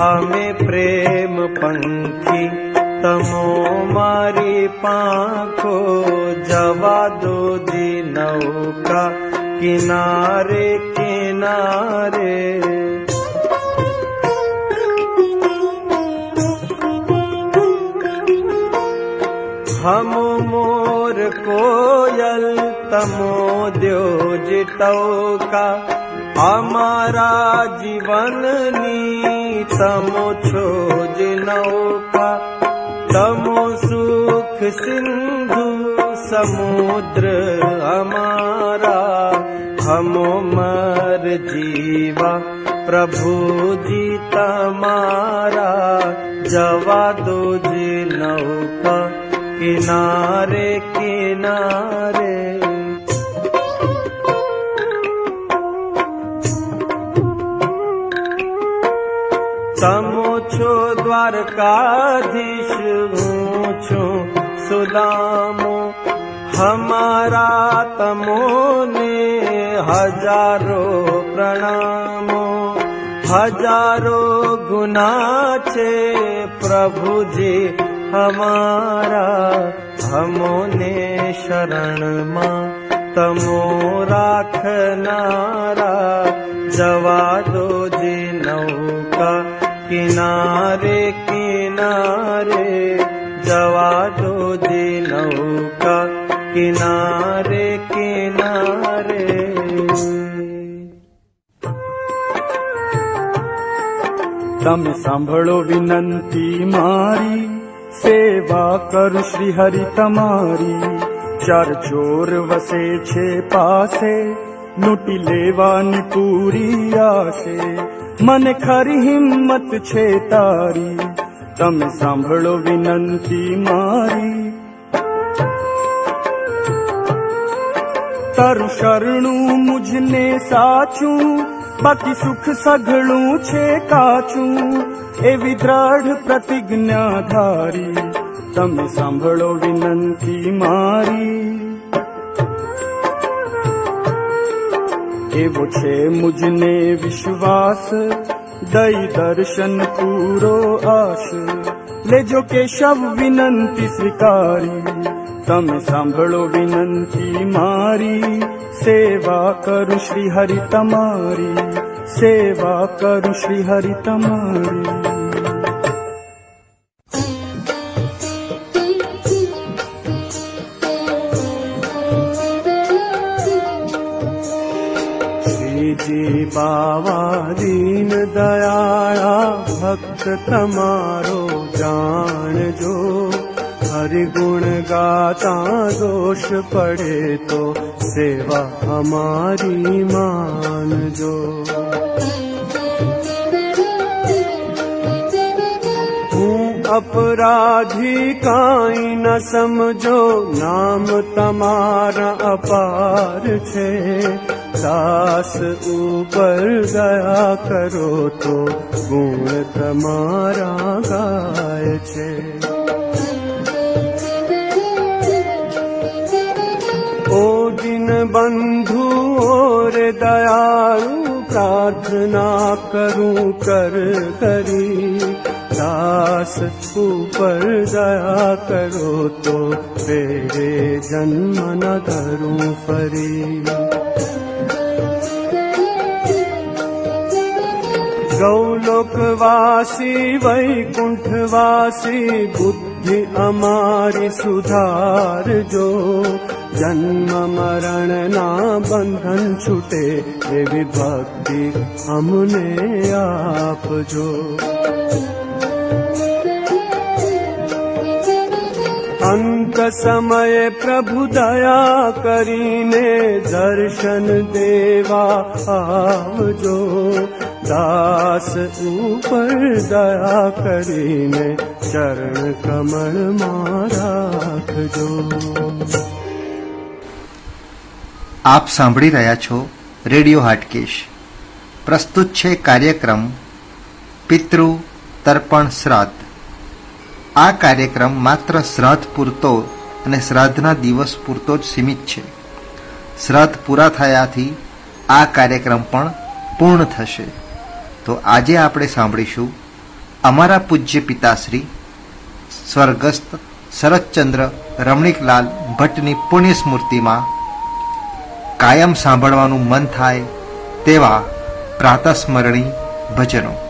हमे प्रेम पंखी तमो मारी पाखो। जवा दो दिनौ का किनारे किनारे। हम मोर कोयल तमो द्यो जौका हमारा जीवन तमो छोज नौका तमो सुख सिंधु समुद्र हमारा हमो मर जीवा प्रभु जी तमारा जवा दो जी नौका किनारे किनारे તમો છો દ્વારકાધીશ હું છું સુદામો હમારા તમોને હજારો પ્રણામો હજારો ગુના છે પ્રભુજી હમારા હમોને શરણમાં તમો રાખનારા જવા દો જી નૌકા કિનારે કિનારે જવા દો જી નૌકા કિનારે કિનારે તમે સાંભળો વિનંતી મારી સેવા કર શ્રી હરિ તમારી ચાર ચોર વસે છે પાસે લૂંટી લેવાની પૂરી આશે મને ખરી હિંમત છે તારી. તમે સાંભળો વિનંતી મારી. તારું શરણું મુજને સાચું, બાકી સુખ સઘળું છે કાચું. એવી દ્રઢ પ્રતિજ્ઞા ધારી તમે સાંભળો વિનંતી મારી. એવો છે મુજને વિશ્વાસ દઈ દર્શન પૂરો આશ લેજો કેશવ વિનંતી સ્વીકારી તમે સાંભળો વિનંતી મારી સેવા કરું શ્રી હરિ તમારી સેવા કરું શ્રી હરિ તમારી दीन दयाळा भक्त तमारो जान जो। हरि गुण गाता दोष पड़े तो सेवा हमारी मान जो। अपराधी काई न समझो नाम तमारा अपार छे। सास ऊपर गया करो तो गुण तमारा गाय छे। ओ दिन बंधु और दयालु प्रार्थना करूं कर करी। दास ऊपर दया करो तो तेरे जन्म न करूं फरी। गौलोकवासी वैकुण्ठवासी बुद्धि अमारि सुधार जो। जन्म मरण ना बंधन छुटे देवी भक्ति हमने आप जो। अंत समय प्रभु दया करीने दर्शन देवा देवाजो દાસ ઉપર દયા કરીને ચરણ કમળમાં રાખજો આપ સાંભળી રહ્યા છો રેડિયો હાટકેશ પ્રસ્તુત છે કાર્યક્રમ પિતૃ તર્પણ શ્રાદ્ધ આ કાર્યક્રમ માત્ર શ્રાદ્ધ પૂરતો અને શ્રાદ્ધના દિવસ પૂરતો જ સીમિત છે શ્રાદ્ધ પૂરા થયાથી આ કાર્યક્રમ પણ પૂર્ણ થશે તો આજે આપણે સાંભળીશું અમારા પૂજ્ય પિતાશ્રી સ્વર્ગસ્થ શરદચંદ્ર રમણીકલાલ ભટ્ટની પુણ્ય સ્મૃતિમાં કાયમ સાંભળવાનું મન થાય તેવા પ્રાતસ્મરણી ભજનો.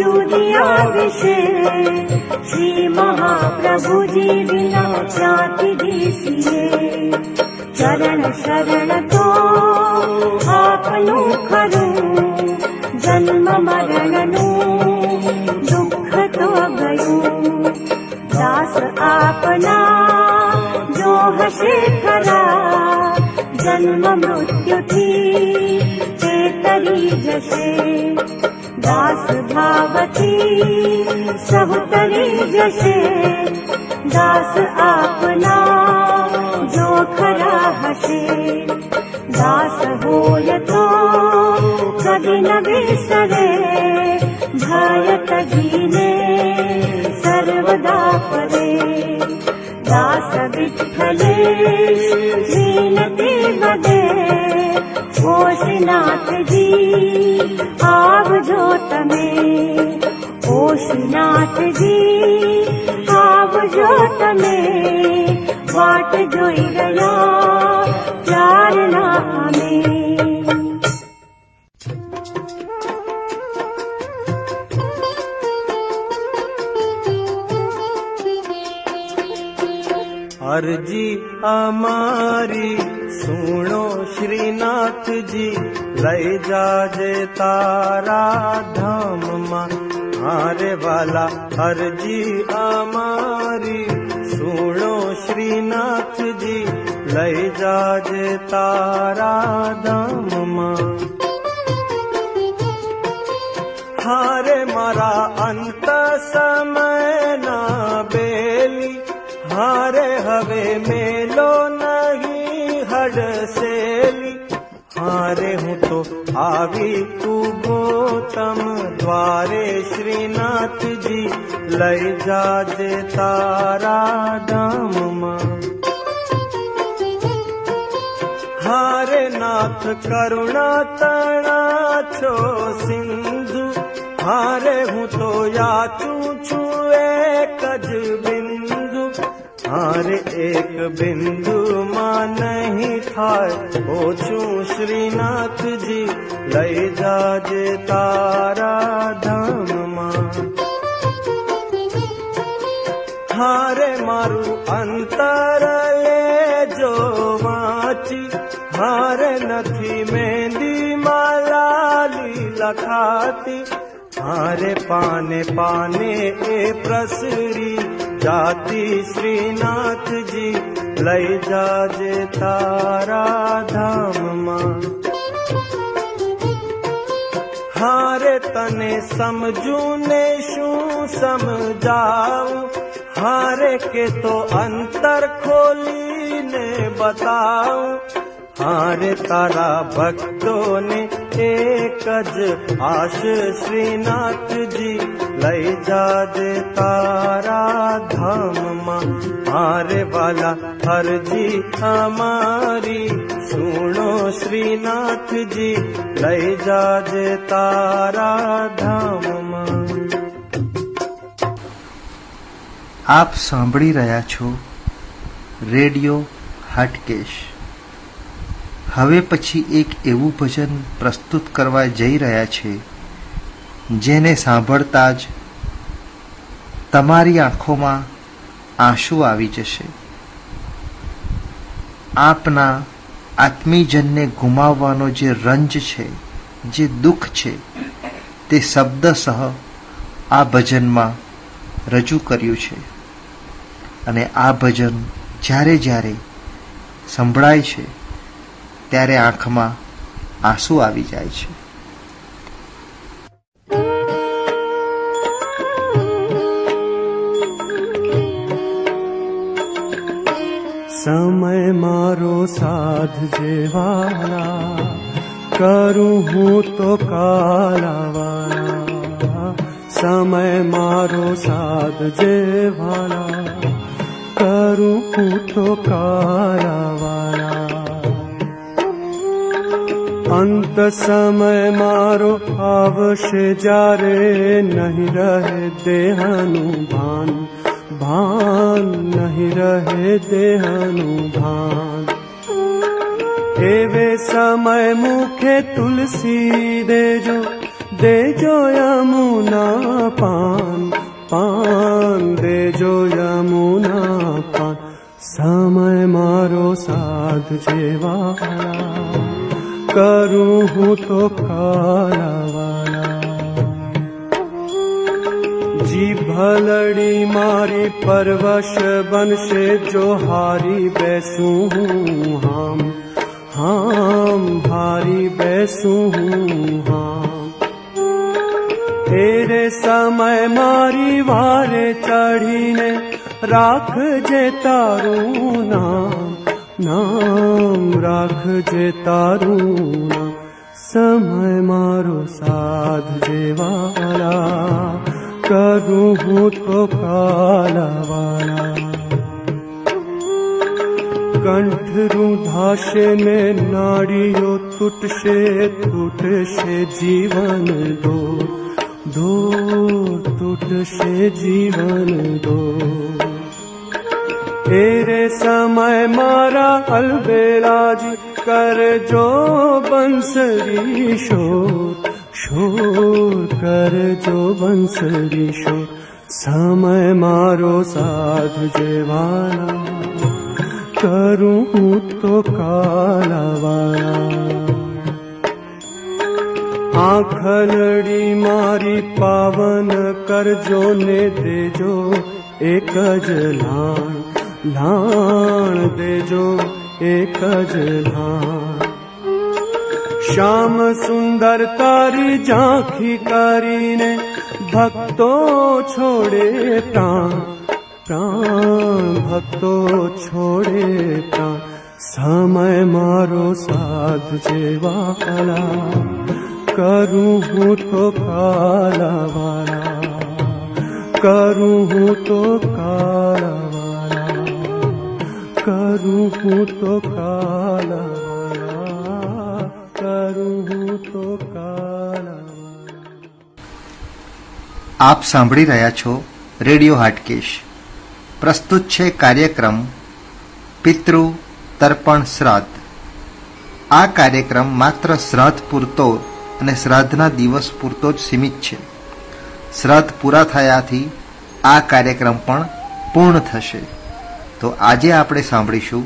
विषे श्री महाप्रभुजी विना जाति सिये चरण तो आपणो खर जन्म मरण नो दुख तु भयु दास आपना जो हसे खरा जन्म मृत्यु चे तरी जसे दास भावती भवती जसे। दास आपना जो खरा हसे। दास होय तो कभी भोयथान विसरे भायत दीने सर्वदा परे दास विठले दीन बिपदे ओशनाथ जी आव जो तमे ओशनाथ जी आव जोत में वाट जोई गया प्यार ना हमें अर्जी हमारी सुनो श्रीनाथ जी, लय जा जे तारा धाम मा। आरे वाला हर जी हमारी सुनो श्रीनाथ जी, लय जा जे तारा धाम मारे हारे मारा अंत समय ना बेली, हारे हवे मेलो नहीं। घर हारे हूँ तो आवी तू गोतम, द्वारे श्रीनाथ जी लय जा दे तारा दाम हारे नाथ करुणा तना छो सिंधु। हारे हूँ तो या चू छुए कज बिंदु। हर एक बिंदु मां नहीं थाय पोचूं श्रीनाथ जी लई जाजे तारा धाम मां। हारे बिन्दु मा नहि श्रीनाथजी लिदार अन्तरवाची हरे मेदि मालि लाति हारे पाने पाने ए प्रसरी जाति श्रीनाथ जी, लय जाजे तारा धाम माँ। हारे तने समझू ने शू समझाऊ। हारे के तो अंतर खोली ने बताऊ। હારે તારા ભક્તોને એક જ આશ શ્રીનાથજી લઈ જાજે તારા ધામમાં. હારે વાલા હરજી અમારી સુણો શ્રીનાથજી લઈ જાજે તારા ધામમાં. આપ સાંભળી રહ્યા છો રેડિયો હાટકેશ. હવે પછી એક એવું ભજન પ્રસ્તુત કરવા જઈ રહ્યા છે, જેને સાંભળતા જ તમારી આંખોમાં આંસુ આવી જશે. આપના આત્મીજનને ગુમાવવાનો જે રંજ છે, જે દુઃખ છે, તે શબ્દસહ આ ભજનમાં રજૂ કર્યું છે. અને આ ભજન જ્યારે જ્યારે સંભળાય છે ત્યારે આંખમાં આંસુ આવી જાય છે. સમય મારો સાધ જેવાલા કરું હું તો કાલાવાલા સમય મારો સાધ જેવાલા કરું હું તો अन्तसमय मा भावे जिरे देहनुभाने देहनुलसी देजो देजो यमुना पान दे यमुना पान। समय मा साधेवा करूँ तो कानवाना जी भलड़ी मारी परवश बनशे जो हारी बैसू हम। हम भारि बैसू हम। तेरे समय मारी वारे चढ़ी ने राख जे तारू नाम। નામ રાખજે તારું નામ સમય મારો સાધ જેવાલા કરું હું તો કાલાવાલા કંઠ રૂધાશે ને નાડીઓ તૂટશે તૂટશે જીવન દો દો તૂટશે જીવન દો रे समय मारा अलबेलाज कर जो बंसरी शोर शोर कर जो बंसरी शोर। समय मारो साध जेवाना करूं मा कुतो काला मारी पावन कर जो ने देजो जान श्याम सुन्दर तरि झाखी ने भक्तो छोड़े प्राण। प्राण भक्तो छोड़े प्राण। समय मारो साध छोडे तय करूं साध्ये तो काला કરું હું તો કાલા કરું હું તો કાલા આપ સાંભળી રહ્યા છો રેડિયો હાટકેશ પ્રસ્તુત છે કાર્યક્રમ પિતૃ તર્પણ શ્રાદ્ધ આ કાર્યક્રમ માત્ર શ્રાદ્ધ પૂરતો અને શ્રાદ્ધના દિવસ પૂરતો જ સીમિત છે શ્રાદ્ધ પૂરા થયાથી આ કાર્યક્રમ પણ પૂર્ણ થશે તો આજે આપણે સાંભળીશું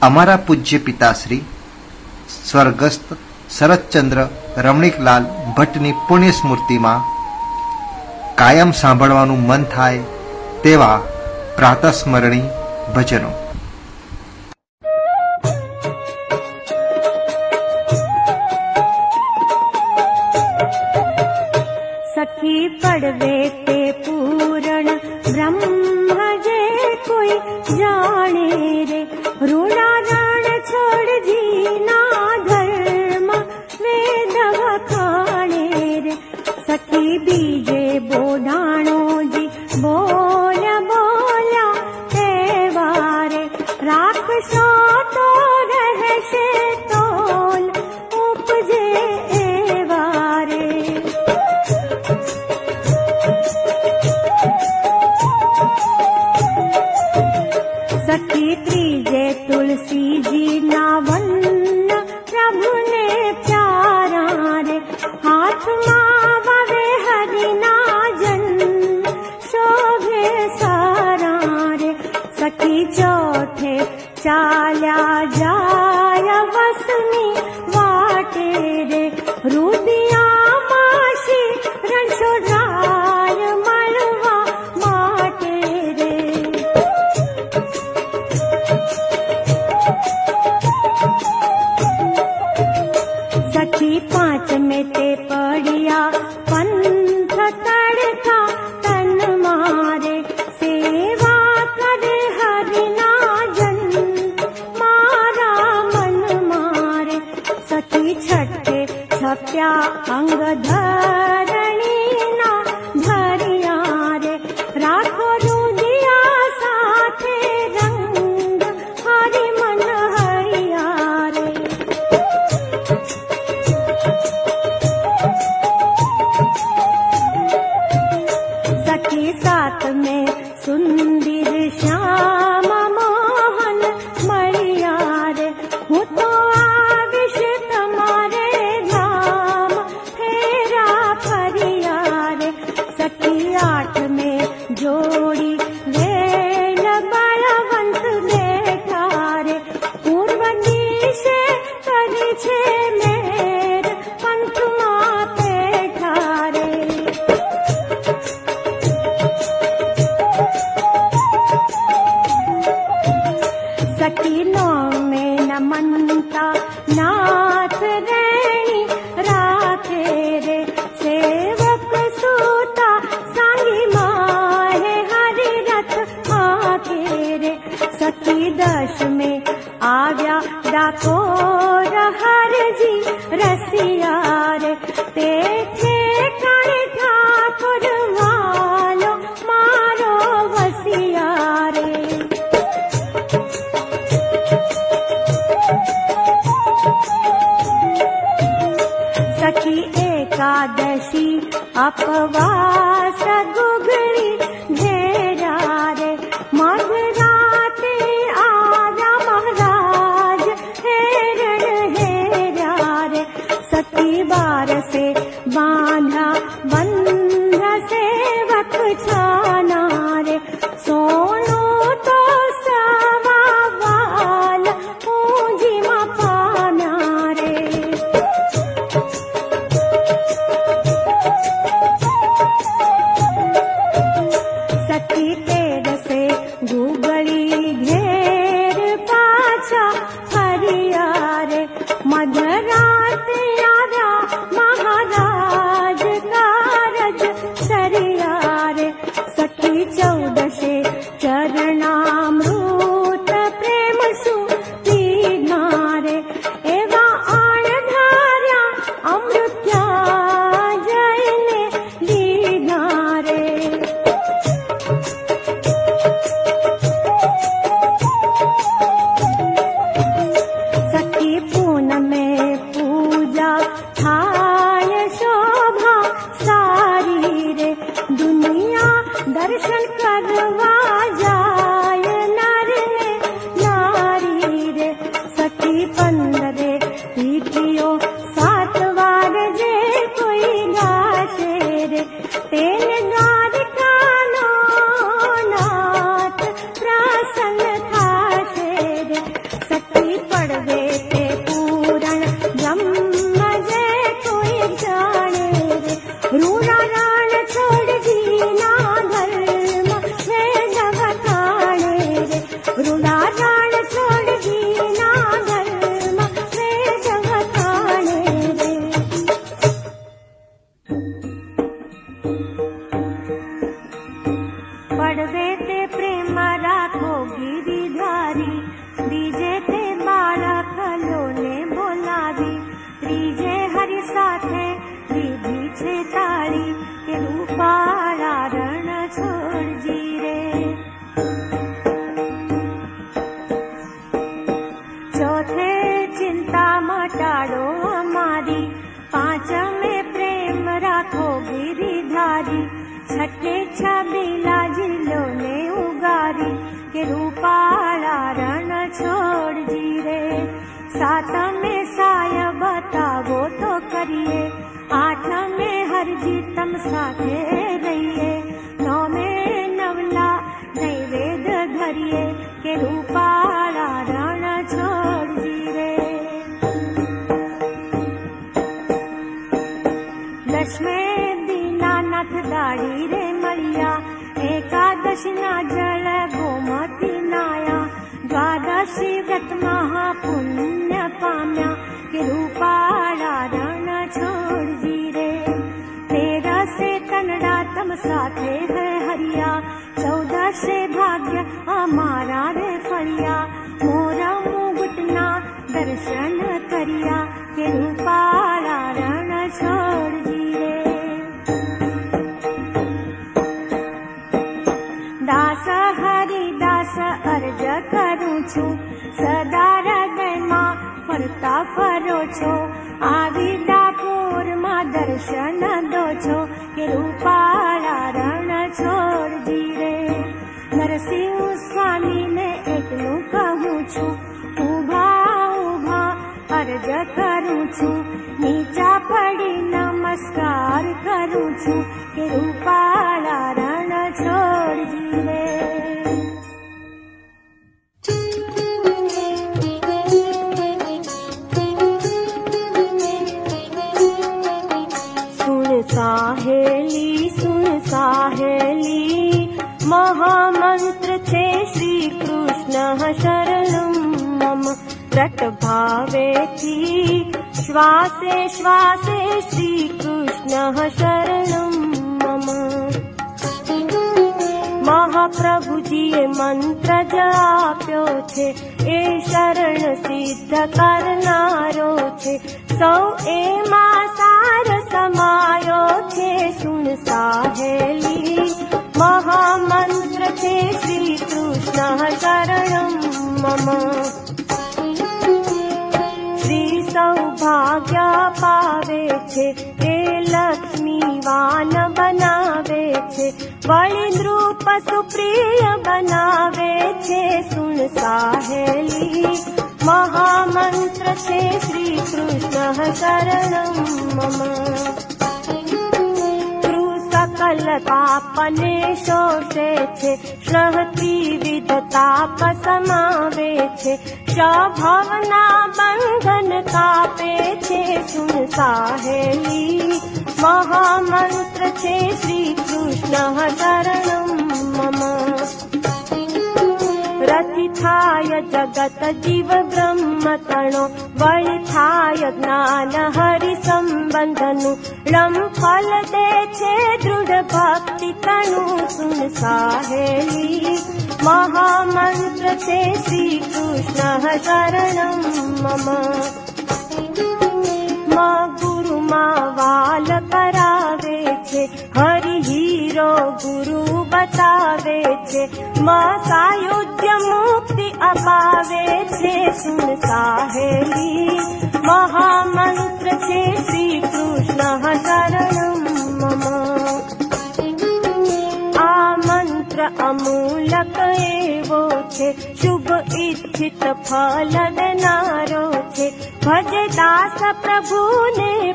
અમારા પૂજ્ય પિતાશ્રી સ્વર્ગસ્થ શરદચંદ્ર રમણીકલાલ ભટ્ટની પુણ્ય સ્મૃતિમાં કાયમ સાંભળવાનું મન થાય તેવા પ્રાતસ્મરણી ભજનો. शरणं मम रटभावेति श्वासे श्वासे श्रीकृष्णः शरणं मम। महाप्रभुजी मन्त्र जाप्यो छे ए शरण सिद्ध करनारो छे सौ एमा सार समायो छे सुन साहेली। महामन्त्र ते श्रीकृष्णः शरणं मम। श्री सौभाग्या पावे हे लक्ष्मी वण बनाव परिन्रूप सुप्रिय बनावे छे सुन साहेली महामन्त्र महामन्त्रे श्रीकृष्णः शरणं मम। तापने शोषे छे श्रहती विधताप समावे छे स्वभावना बंधन कापे छे सुन साहेली महामंत्र छे श्री कृष्ण शरणं मम रति थाय जगत जीव ब्रह्म तणो वळि थाय ज्ञान हरि सम्बन्धनु। लं फल दे छे दृढ भक्ति तणु सुन साहेली। महामन्त्र छे श्री कृष्ण शरणं मम। मा गुरु मा वाल करावे हरि हीरो गुरु बतावे छे मा सायुज्य मुक्ति अपावे छे सुन साहेली महामंत्र छे श्री कृष्ण शरणं अमूलक एवो शुभ इच्छित फल देनारो छे भजे दास प्रभु ने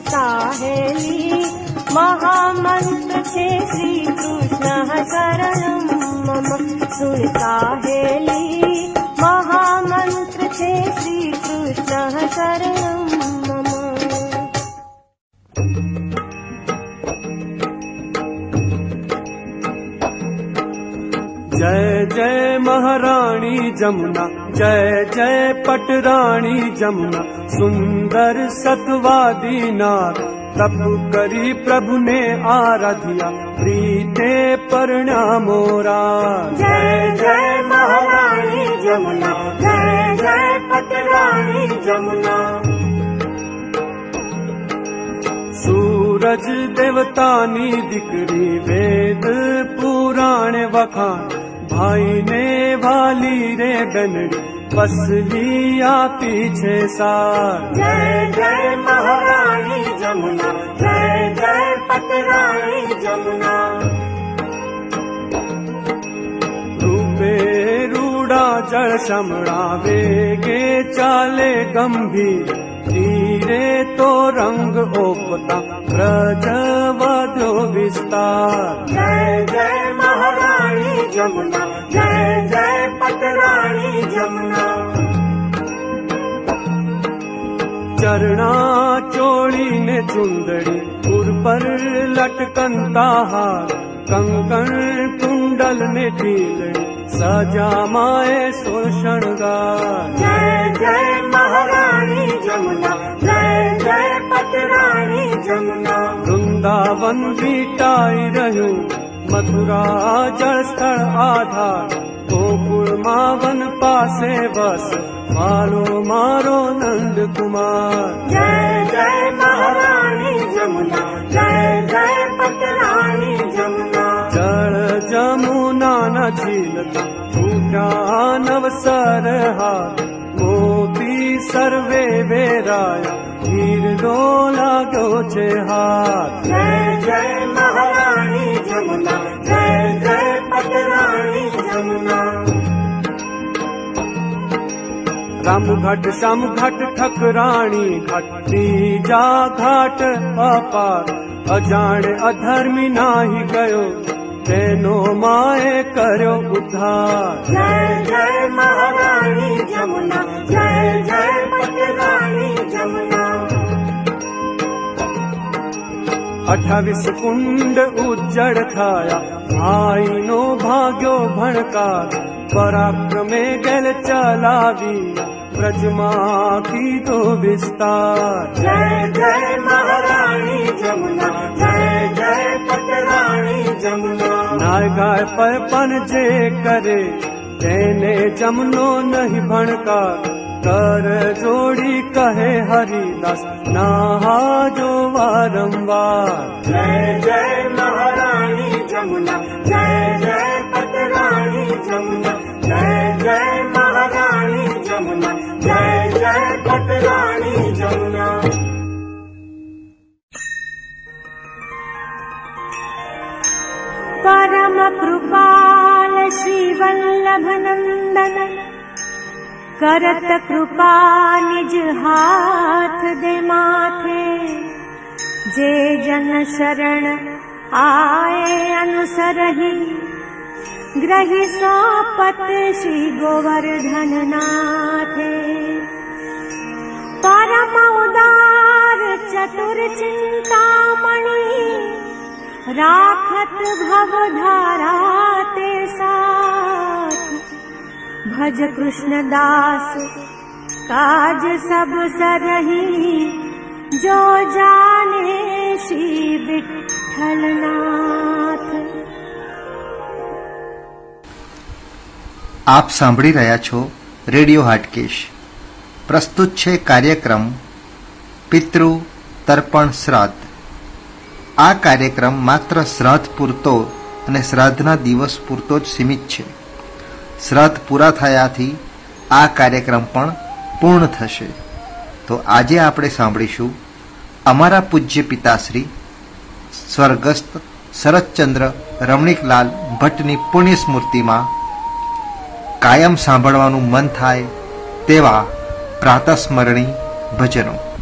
साहेली। महामंत्र छे श्री कृष्ण शरणं मम सुन साहेली। महामंत्र छे श्री कृष्ण शरणं मम जय जय महारानी जमुना जय जय पटरानी जमुना सुंदर सतवादी नार तप करी प्रभु ने आराधिया प्रीते परिणामोरा जय जय महारानी जमुना जय जय पटरानी जमुना। सूरज देवतानी दिकरी वेद पुराण वखान भाई वाली रे बनड़ी पसली आ पीछे सार। जय जय महारानी जमुना जय जय पटरानी जमुना। रूपे रूड़ा जल शमड़ा वेगे चाले गंभीर धीरे तो रंग ओपता ब्रज वधो विस्तार। जय जय महारानी जमुना। जय जय पटरानी जमुना। चरणा चोली ने चुंदड़ी उर पर लटकनता हार कंकण कुंडल ने ढीलड़ी सजा माए शृंगार। जय जय महारानी जमुना। जय जय पटरानी जमुना। वृंदावन बीटाई रहूं मथुरा जल आधार गोकुल मावन पासे बस मारो मारो नंद कुमार। जय जय महारानी जमुना जय जय पटरानी जमुना। जल जमुना न झीलता छूटा नवसर हार मोती सर्वे वेराया हीर डोला गो छे हाथ। जय जय महारानी जमुना जय जय पटरानी जमुना। राम घाट श्याम घाट ठकराणी घाट तीजा घाट अपार। अजाण अधर्मी नाही गयो तेनो माए कर्यो उद्धार। जय जय महारानी जमुना जय जय पटरानी जमुना। अठावीस कुंड उज्जड थाया भाईनो भाग्यो भणकार पराक्रमे गेल चलावी ब्रजमा की तो विस्तार। जय जय महारानी जमुना जय जय पटरानी जमुना। नाय गाय पर पन जे करे तेने जमनो नहीं भणकार कर जोड़ी कहे हरिदास नहा जो वा जय जय महारानी जमुना जय जय पतरानी जमुना जय जय महारानी जमुना जय जय पतरानी जमुना। परम कृपाल श्रीवल्लभ नन्दन करत कृपा निज हाथ दे माथे। जे जन शरण आए अनुसरही ग्रही गोवर्धन नाथे। परम उदार चतुर चिंतामणि राखत भव धारा ते साथ भज कृष्ण दास काज सब सरही जो जाने श्री विठल नाथ આપ સાંભળી રહ્યા છો રેડિયો હાટકેશ પ્રસ્તુત છે કાર્યક્રમ પિતૃ તર્પણ શ્રાદ્ધ આ કાર્યક્રમ માત્ર શ્રાદ્ધ પૂરતો અને શ્રાદ્ધના દિવસ પૂરતો જ સીમિત છે શ્રાદ્ધ પૂરા થયાથી આ કાર્યક્રમ પણ પૂર્ણ થશે. તો આજે આપણે સાંભળીશું અમારા પૂજ્ય પિતાશ્રી સ્વર્ગસ્થ શરદચંદ્ર રમણીકલાલ ભટ્ટની પુણ્ય સ્મૃતિમાં કાયમ સાંભળવાનું મન થાય તેવા પ્રાતસ્મરણી ભજનો.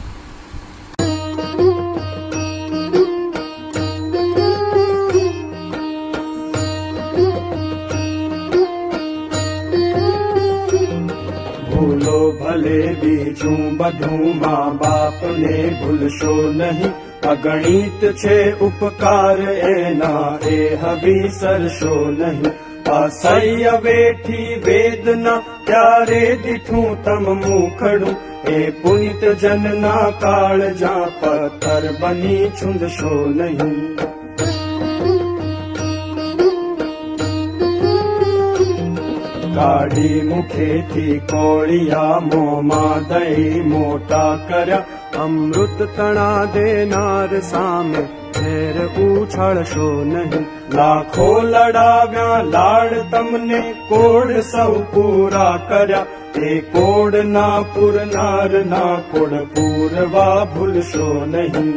બધું મા બાપને ભૂલશો નહીં અગણિત છે ઉપકાર એના એ હબીસરશો નહીં અસહ્ય વેઠી વેદના ત્યારે દીઠું તમ મુખડું એ પુનિત જનના કાળ જા પથ્થર બની છુંદશો નહીં કાઢી મુખેથી કોળિયા મોમાં દઈ મોટા કર્યા અમૃત તણા દેનાર સામે ફેર ઉછળશો નહીં લાખો લડાવ્યા લાડ તમને કોડ સૌ પૂરા કર્યા તે કોડ ના પૂરનાર ના કોડ પૂરવા ભૂલશો નહીં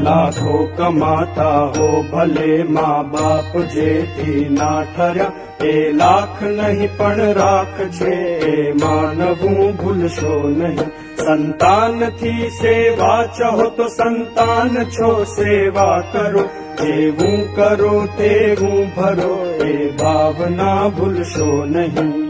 लाखो ठरिया। ए लाख नहीं पण राख छे ए मानवू भूलशो नहीं। संतान थी सेवा चहो संतान छो सेवा करो जेवू करो तेवू भरो। ए भावना भूलशो नहीं।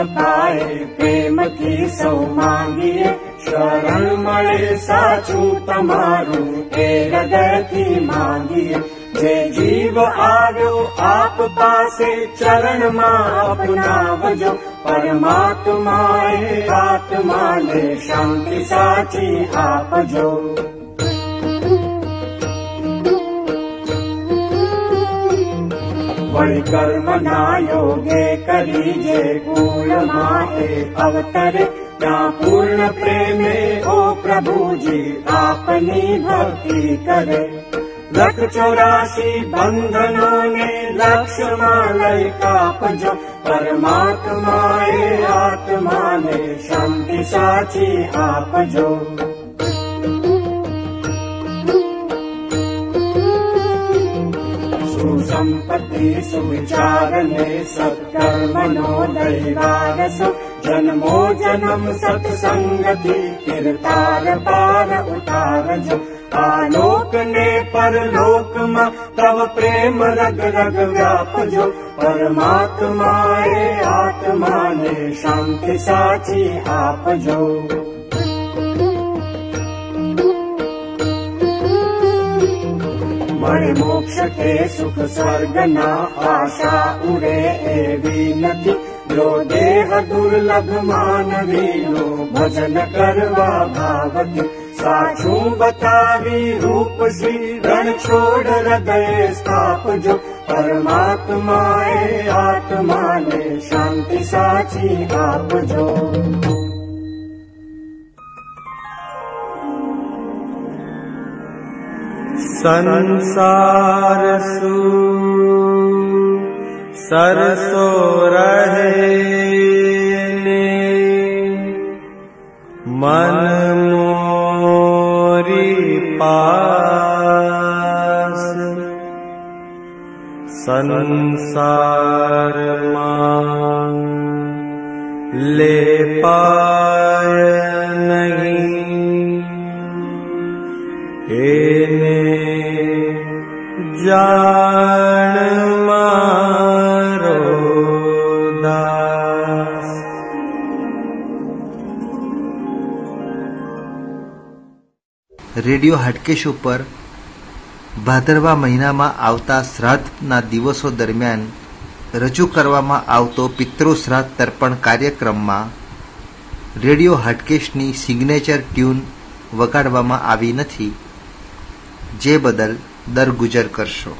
હાથ પાય પ્રેમથી સૌ માંગીએ શરણ મળે સાચું તમારું એ હૃદયથી માંગીએ જે જીવ આવ્યો આપ પાસે ચરણમાં અપનાવજો પરમાત્માએ આત્માને શાંતિ સાચી આપજો वै कर्म ना योगे कली पूरमा अवतरे। या पूर्ण प्रेमे ओ प्रभुजे आपनी भक्ति करे। लख चौरासी बंधनों लक्ष चरासि बन्धनाे लाल आत्मा ने शांति साची आप जो सम्पत्ति सुविचारणे सत्कर्मणो नो जन्मो जन् सत्सङ्गति किर पार उतार जो। आलोक ने परलोक मा तव प्रेम रग रग व्याप जो। व्यापजो परमात्मात्मा ने शान्ति साची आप जो। मणिमोक्ष ते सुख स्वर्ग न आशा उरे एनति यो देह दुर्लभ मानवी नो भजन साक्षि रूप श्रीरण छोड़ हृदय स्थाप जो। परमात्माए आत्माने शांति साची आप जो। संसारसु। सरसो रहे मनोरी पार सनुसारमा ले पाए જાણ મારો દાસ. રેડિયો હાટકેશ ઉપર ભાદરવા મહિનામાં આવતા શ્રાદ્ધના દિવસો દરમિયાન રજૂ કરવામાં આવતો પિતૃ શ્રાદ્ધ તર્પણ કાર્યક્રમમાં રેડિયો હાટકેશની સિગ્નેચર ટ્યુન વગાડવામાં આવી નથી. જે બદલ દરગુજર કરશો.